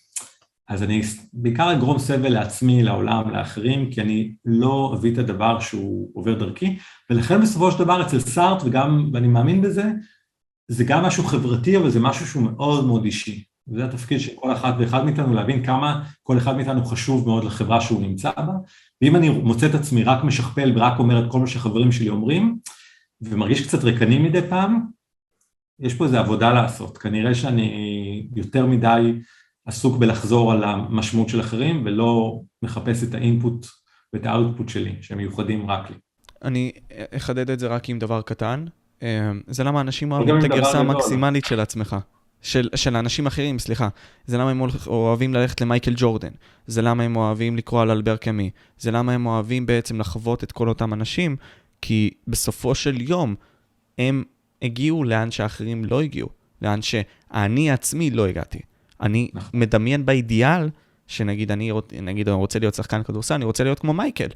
אז אני בעיקר אגרום סבל לעצמי, לעולם, לאחרים, כי אני לא אביא את הדבר שהוא עובר דרכי, ולכן בסופו של דבר אצל סארט, וגם, ואני מאמין בזה, זה גם משהו חברתי, אבל זה משהו שהוא מאוד מאוד אישי. וזה התפקיד של כל אחד ואחד מאיתנו, להבין כמה כל אחד מאיתנו חשוב מאוד לחברה שהוא נמצא בה, ואם אני מוצא את עצמי רק משכפל ורק אומר את כל מה שחברים שלי אומרים, ומרגיש קצת ריקני מדי פעם, יש פה איזו עבודה לעשות. כנראה שאני יותר מדי עסוק בלחזור על המשמעות של אחרים, ולא מחפש את האינפוט ואת האוטפוט שלי, שהם מיוחדים רק לי. אני אחדד את זה רק עם דבר קטן. אה, זה למה אנשים אוהבים את הגרסה המקסימלית של עצמך. של, של אנשים אחרים, סליחה. זה למה הם אוהבים ללכת למייקל ג'ורדן. זה למה הם אוהבים לקרוא על אלבר קאמי. זה למה הם אוהבים בעצם לחוות את כל אותם אנשים, כי בסופו של יום הם הגיעו לאן שאחרים לא הגיעו. לאן שאני עצמי לא הגעתי. אני נכון. מדמיין באידיאל, שנגיד אני נגיד, אני רוצה להיות שחקן כדורסל, אני רוצה להיות כמו מייקל.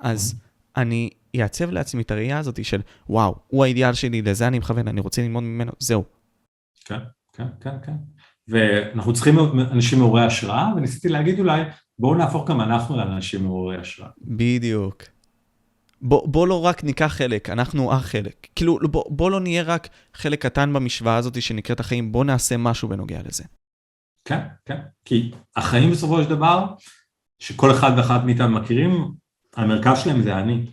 אז נכון. אני אעצב לעצמי את הראייה הזאת של, וואו, הוא האידיאל שלי, לזה אני מכוון, אני רוצה ללמוד ממנו, זהו. כן, כן, כן, כן. ואנחנו צריכים אנשים מעוררי השראה, וניסיתי להגיד אולי, בואו נהפוך גם אנחנו לאנשים מעוררי השראה. בדיוק. בוא, בוא לא רק ניקח חלק, אנחנו החלק. כאילו, בוא, בוא לא נהיה רק חלק קטן במשוואה הזאת שנקראת החיים, בוא נעשה משהו בנוגע לזה. כן, כן. כי החיים בסופו של דבר, שכל אחד ואחת מאיתנו מכירים, המרכז שלהם זה אני.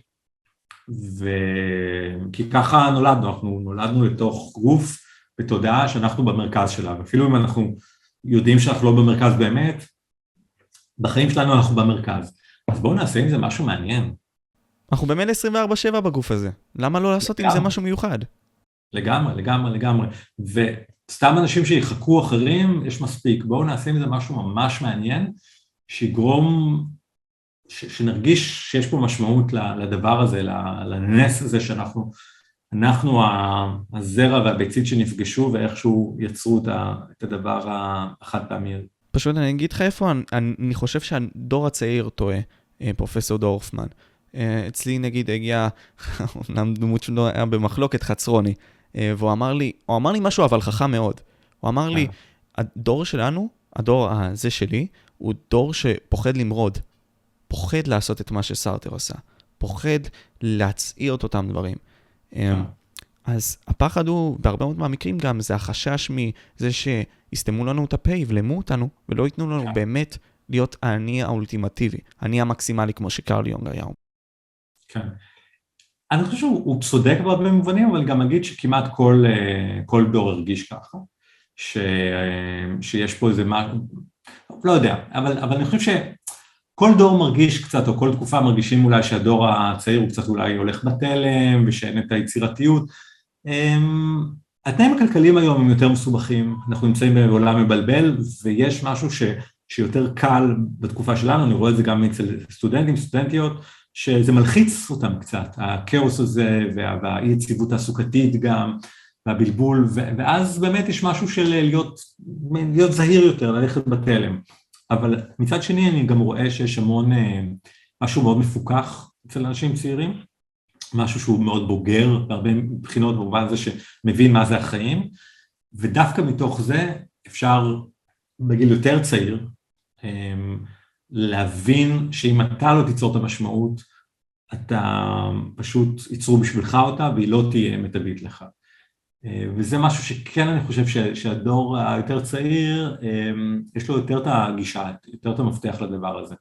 וכי ככה נולדנו, אנחנו נולדנו לתוך גוף ותודעה שאנחנו במרכז שלה, ואפילו אם אנחנו יודעים שאנחנו לא במרכז באמת, בחיים שלנו אנחנו במרכז. אז בואו נעשה עם זה משהו מעניין. אנחנו במילא 24-7 בגוף הזה, למה לא לעשות לגמרי. עם זה משהו מיוחד? לגמרי, לגמרי, לגמרי. וסתם אנשים שיחקו אחרים, יש מספיק. בואו נעשה עם זה משהו ממש מעניין, שיגרום, ש, שנרגיש שיש פה משמעות לדבר הזה, לנס הזה שאנחנו, אנחנו הזרע והביצית שנפגשו ואיכשהו יצרו את הדבר החד פעמי הזה. פשוט אני אגיד לך איפה, אני, אני חושב שהדור הצעיר טועה, אה, פרופסור דורפמן. אה, אצלי נגיד הגיע, אומנם דמות שלו היה במחלוקת, חצרוני, והוא אמר לי, הוא אמר לי משהו אבל חכם מאוד. הוא אמר לי, הדור שלנו, הדור הזה שלי, הוא דור שפוחד למרוד. פוחד לעשות את מה שסארטר עשה. פוחד להצעיר את אותם דברים. אה. אז הפחד הוא, בהרבה מאוד מהמקרים גם, זה החשש מזה שיסתמו לנו את הפה, יבלמו אותנו, ולא ייתנו לנו באמת להיות האני האולטימטיבי, האני המקסימלי, כמו שקרל יונג היה. כן. אני חושב שהוא צודק בהרבה מובנים, אבל גם אגיד שכמעט כל, אה, כל דור הרגיש ככה, ש, אה, שיש פה איזה מה... לא יודע, אבל, אבל אני חושב שכל דור מרגיש קצת, או כל תקופה מרגישים אולי שהדור הצעיר הוא קצת אולי הולך בתלם, ושאין את היצירתיות. אמ, התנאים הכלכליים היום הם יותר מסובכים, אנחנו נמצאים בעולם מבלבל, ויש משהו ש, שיותר קל בתקופה שלנו, אני רואה את זה גם אצל סטודנטים, סטודנטיות, שזה מלחיץ אותם קצת, הכאוס הזה והאי יציבות תעסוקתית גם, והבלבול, ואז באמת יש משהו של להיות, להיות זהיר יותר, ללכת בתלם. אבל מצד שני אני גם רואה שיש המון, אה, משהו מאוד מפוקח אצל אנשים צעירים, משהו שהוא מאוד בוגר בהרבה מבחינות במובן הזה שמבין מה זה החיים, ודווקא מתוך זה אפשר בגיל יותר צעיר, אה, להבין שאם אתה לא תיצור את המשמעות, אתה פשוט ייצרו בשבילך אותה והיא לא תהיה מיטבית לך. וזה משהו שכן אני חושב שהדור היותר צעיר, יש לו יותר את הגישה, יותר את המפתח לדבר הזה.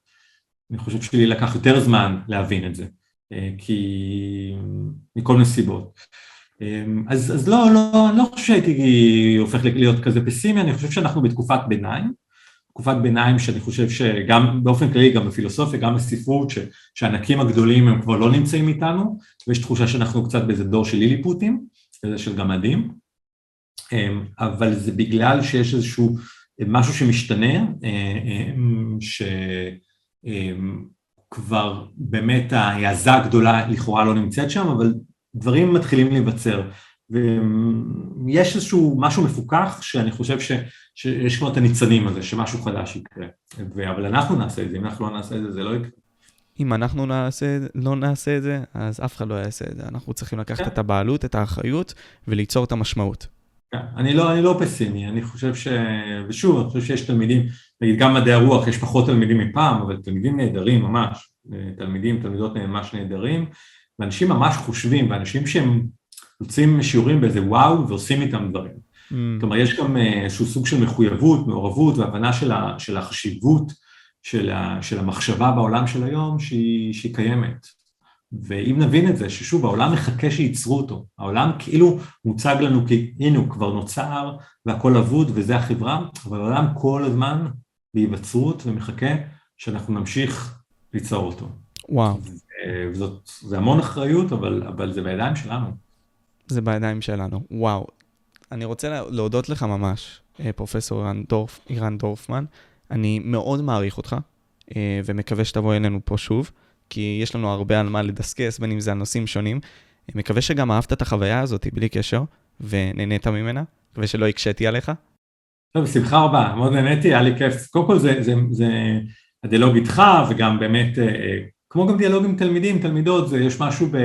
אני חושב שלי לקח יותר זמן להבין את זה, כי מכל מיני סיבות. אז, אז לא, לא, אני לא חושב שהייתי הופך להיות כזה פסימי, אני חושב שאנחנו בתקופת ביניים, תקופת ביניים שאני חושב שגם באופן כללי, גם בפילוסופיה, גם בספרות, שהענקים הגדולים הם כבר לא נמצאים איתנו, ויש תחושה שאנחנו קצת באיזה דור של ליליפוטים, כזה של גמדים, אמ, אבל זה בגלל שיש איזשהו משהו שמשתנה, שכבר באמת ההעזה הגדולה לכאורה לא נמצאת שם, אבל דברים מתחילים להיווצר. ויש איזשהו משהו מפוקח שאני חושב ש, שיש כבר את הניצנים הזה, שמשהו חדש יקרה. ו, אבל אנחנו נעשה את זה, אם אנחנו לא נעשה את זה, זה לא יקרה. אם אנחנו נעשה, לא נעשה את זה, אז אף אחד לא יעשה את זה. אנחנו צריכים לקחת כן. את הבעלות, את האחריות, וליצור את המשמעות. כן, אני לא, אני לא פסימי, אני חושב ש... ושוב, אני חושב שיש תלמידים, נגיד גם מדעי הרוח, יש פחות תלמידים מפעם, אבל תלמידים נהדרים ממש, תלמידים, תלמידות ממש נהדרים, ואנשים ממש חושבים, ואנשים שהם יוצאים שיעורים באיזה וואו ועושים איתם דברים. Mm. כלומר, יש גם אה, איזשהו סוג של מחויבות, מעורבות והבנה של, ה, של החשיבות של, ה, של המחשבה בעולם של היום שהיא, שהיא קיימת. ואם נבין את זה, ששוב, העולם מחכה שייצרו אותו. העולם כאילו מוצג לנו כאילו הוא כבר נוצר והכל אבוד וזה החברה, אבל העולם כל הזמן בהיווצרות ומחכה שאנחנו נמשיך ליצור אותו. וואו. וזאת, זה המון אחריות, אבל, אבל זה בידיים שלנו. זה בידיים שלנו, וואו. אני רוצה להודות לך ממש, אה, פרופסור דורף, אירן דורפמן. אני מאוד מעריך אותך, אה, ומקווה שתבוא אלינו פה שוב, כי יש לנו הרבה על מה לדסקס, בין אם זה על נושאים שונים. מקווה שגם אהבת את החוויה הזאת, בלי קשר, ונהנית ממנה. מקווה שלא הקשיתי עליך. טוב, בשמחה רבה, מאוד נהניתי, היה לי כיף. קודם כל זה, זה, זה הדיאלוג איתך, וגם באמת, אה, כמו גם דיאלוג עם תלמידים, תלמידות, זה, יש משהו ב...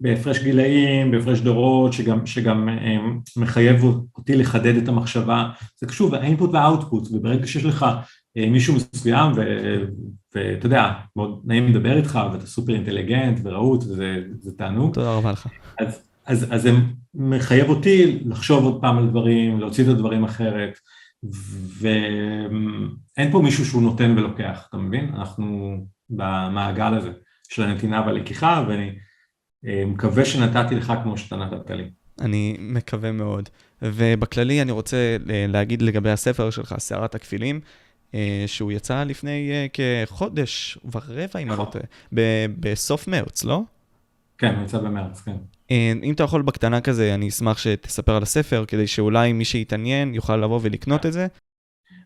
בהפרש גילאים, בהפרש דורות, שגם, שגם אה, מחייב אותי לחדד את המחשבה. זה קשור באינפוט והאוטפוט, וברגע שיש לך אה, מישהו מסוים, ואתה יודע, מאוד נעים לדבר איתך, ואתה סופר אינטליגנט ורהוט, וזה תענוג. תודה רבה לך. אז, אז, אז זה מחייב אותי לחשוב עוד פעם על דברים, להוציא את הדברים אחרת, ואין פה מישהו שהוא נותן ולוקח, אתה מבין? אנחנו במעגל הזה של הנתינה והלקיחה, ואני... אה, מקווה שנתתי לך כמו שאתה נתת לי. אני מקווה מאוד. ובכללי אני רוצה אה, להגיד לגבי הספר שלך, סערת הכפילים, אה, שהוא יצא לפני כחודש ורבע, אם אני לא נכון. טועה, בסוף מרץ, לא? כן, הוא יצא במרץ, כן. אם אתה יכול בקטנה כזה, אני אשמח שתספר על הספר, כדי שאולי מי שיתעניין יוכל לבוא ולקנות את זה.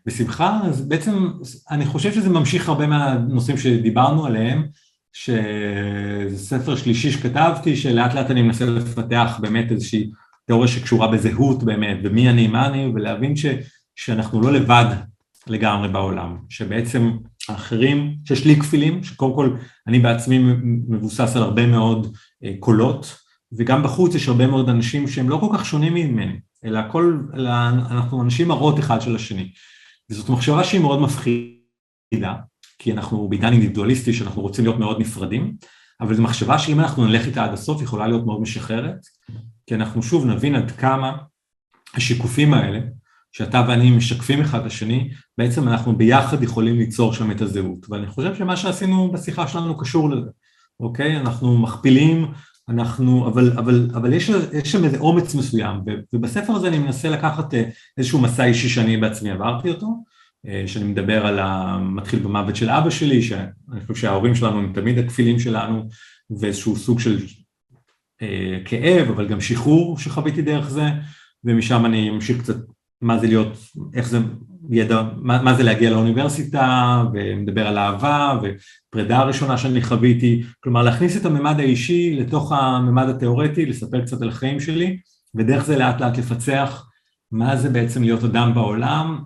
בשמחה, אז בעצם אני חושב שזה ממשיך הרבה מהנושאים שדיברנו עליהם. שזה ספר שלישי שכתבתי, שלאט לאט אני מנסה לפתח באמת איזושהי תיאוריה שקשורה בזהות באמת, ומי אני, מה אני, ולהבין ש, שאנחנו לא לבד לגמרי בעולם, שבעצם האחרים, שיש לי כפילים, שקודם כל אני בעצמי מבוסס על הרבה מאוד אה, קולות, וגם בחוץ יש הרבה מאוד אנשים שהם לא כל כך שונים ממני, אלא הכל, אלא אנחנו אנשים מראות אחד של השני. וזאת מחשבה שהיא מאוד מפחידה, כי אנחנו בעידן אינדיבידואליסטי שאנחנו רוצים להיות מאוד נפרדים, אבל זו מחשבה שאם אנחנו נלך איתה עד הסוף יכולה להיות מאוד משחררת, כי אנחנו שוב נבין עד כמה השיקופים האלה, שאתה ואני משקפים אחד את השני, בעצם אנחנו ביחד יכולים ליצור שם את הזהות, ואני חושב שמה שעשינו בשיחה שלנו קשור לזה, אוקיי? אנחנו מכפילים, אנחנו, אבל, אבל, אבל יש, יש שם איזה אומץ מסוים, ובספר הזה אני מנסה לקחת אה, איזשהו מסע אישי שאני בעצמי עברתי אותו, שאני מדבר על המתחיל במוות של אבא שלי, שאני חושב שההורים שלנו הם תמיד הכפילים שלנו, ואיזשהו סוג של אה, כאב, אבל גם שחרור שחוויתי דרך זה, ומשם אני אמשיך קצת מה זה להיות, איך זה ידע, מה, מה זה להגיע לאוניברסיטה, ומדבר על אהבה, ופרידה הראשונה שאני חוויתי, כלומר להכניס את הממד האישי לתוך הממד התיאורטי, לספר קצת על החיים שלי, ודרך זה לאט לאט לפצח מה זה בעצם להיות אדם בעולם,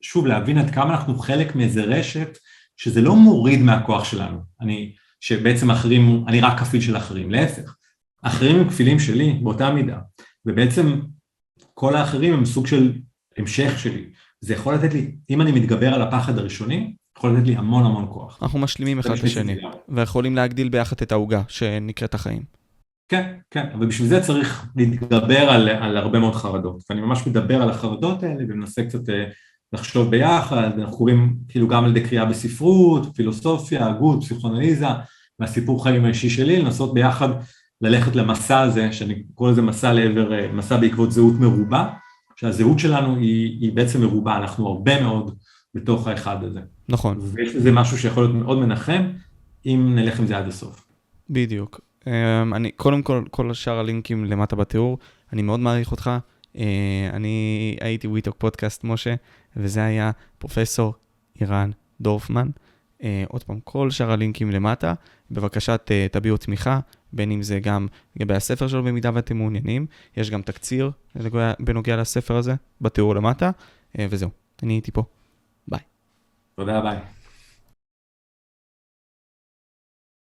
ושוב, להבין עד כמה אנחנו חלק מאיזה רשת, שזה לא מוריד מהכוח שלנו, אני, שבעצם אחרים, אני רק כפיל של אחרים, להפך, אחרים הם כפילים שלי באותה מידה, ובעצם כל האחרים הם סוג של המשך שלי, זה יכול לתת לי, אם אני מתגבר על הפחד הראשוני, יכול לתת לי המון המון כוח. אנחנו משלימים אחד את השני, ויכולים להגדיל ביחד את העוגה שנקראת החיים. כן, כן, אבל בשביל זה צריך להתגבר על, על הרבה מאוד חרדות, ואני ממש מדבר על החרדות האלה ומנסה קצת אה, לחשוב ביחד, אנחנו קוראים כאילו גם על ידי קריאה בספרות, פילוסופיה, הגות, פסיכואנליזה, מהסיפור חיים האישי שלי, לנסות ביחד ללכת למסע הזה, שאני קורא לזה מסע לעבר, אה, מסע בעקבות זהות מרובה, שהזהות שלנו היא, היא בעצם מרובה, אנחנו הרבה מאוד בתוך האחד הזה. נכון. ויש לזה משהו שיכול להיות מאוד מנחם, אם נלך עם זה עד הסוף. בדיוק. אמ, אני, קודם כל, כל שאר הלינקים למטה בתיאור, אני מאוד מעריך אותך. אני הייתי וויטוק פודקאסט משה, וזה היה פרופסור אירן דורפמן. עוד פעם, כל שאר הלינקים למטה. בבקשה תביעו תמיכה, בין אם זה גם לגבי הספר שלו במידה ואתם מעוניינים. יש גם תקציר בנוגע לספר הזה, בתיאור למטה, וזהו, אני הייתי פה. ביי. תודה, ביי.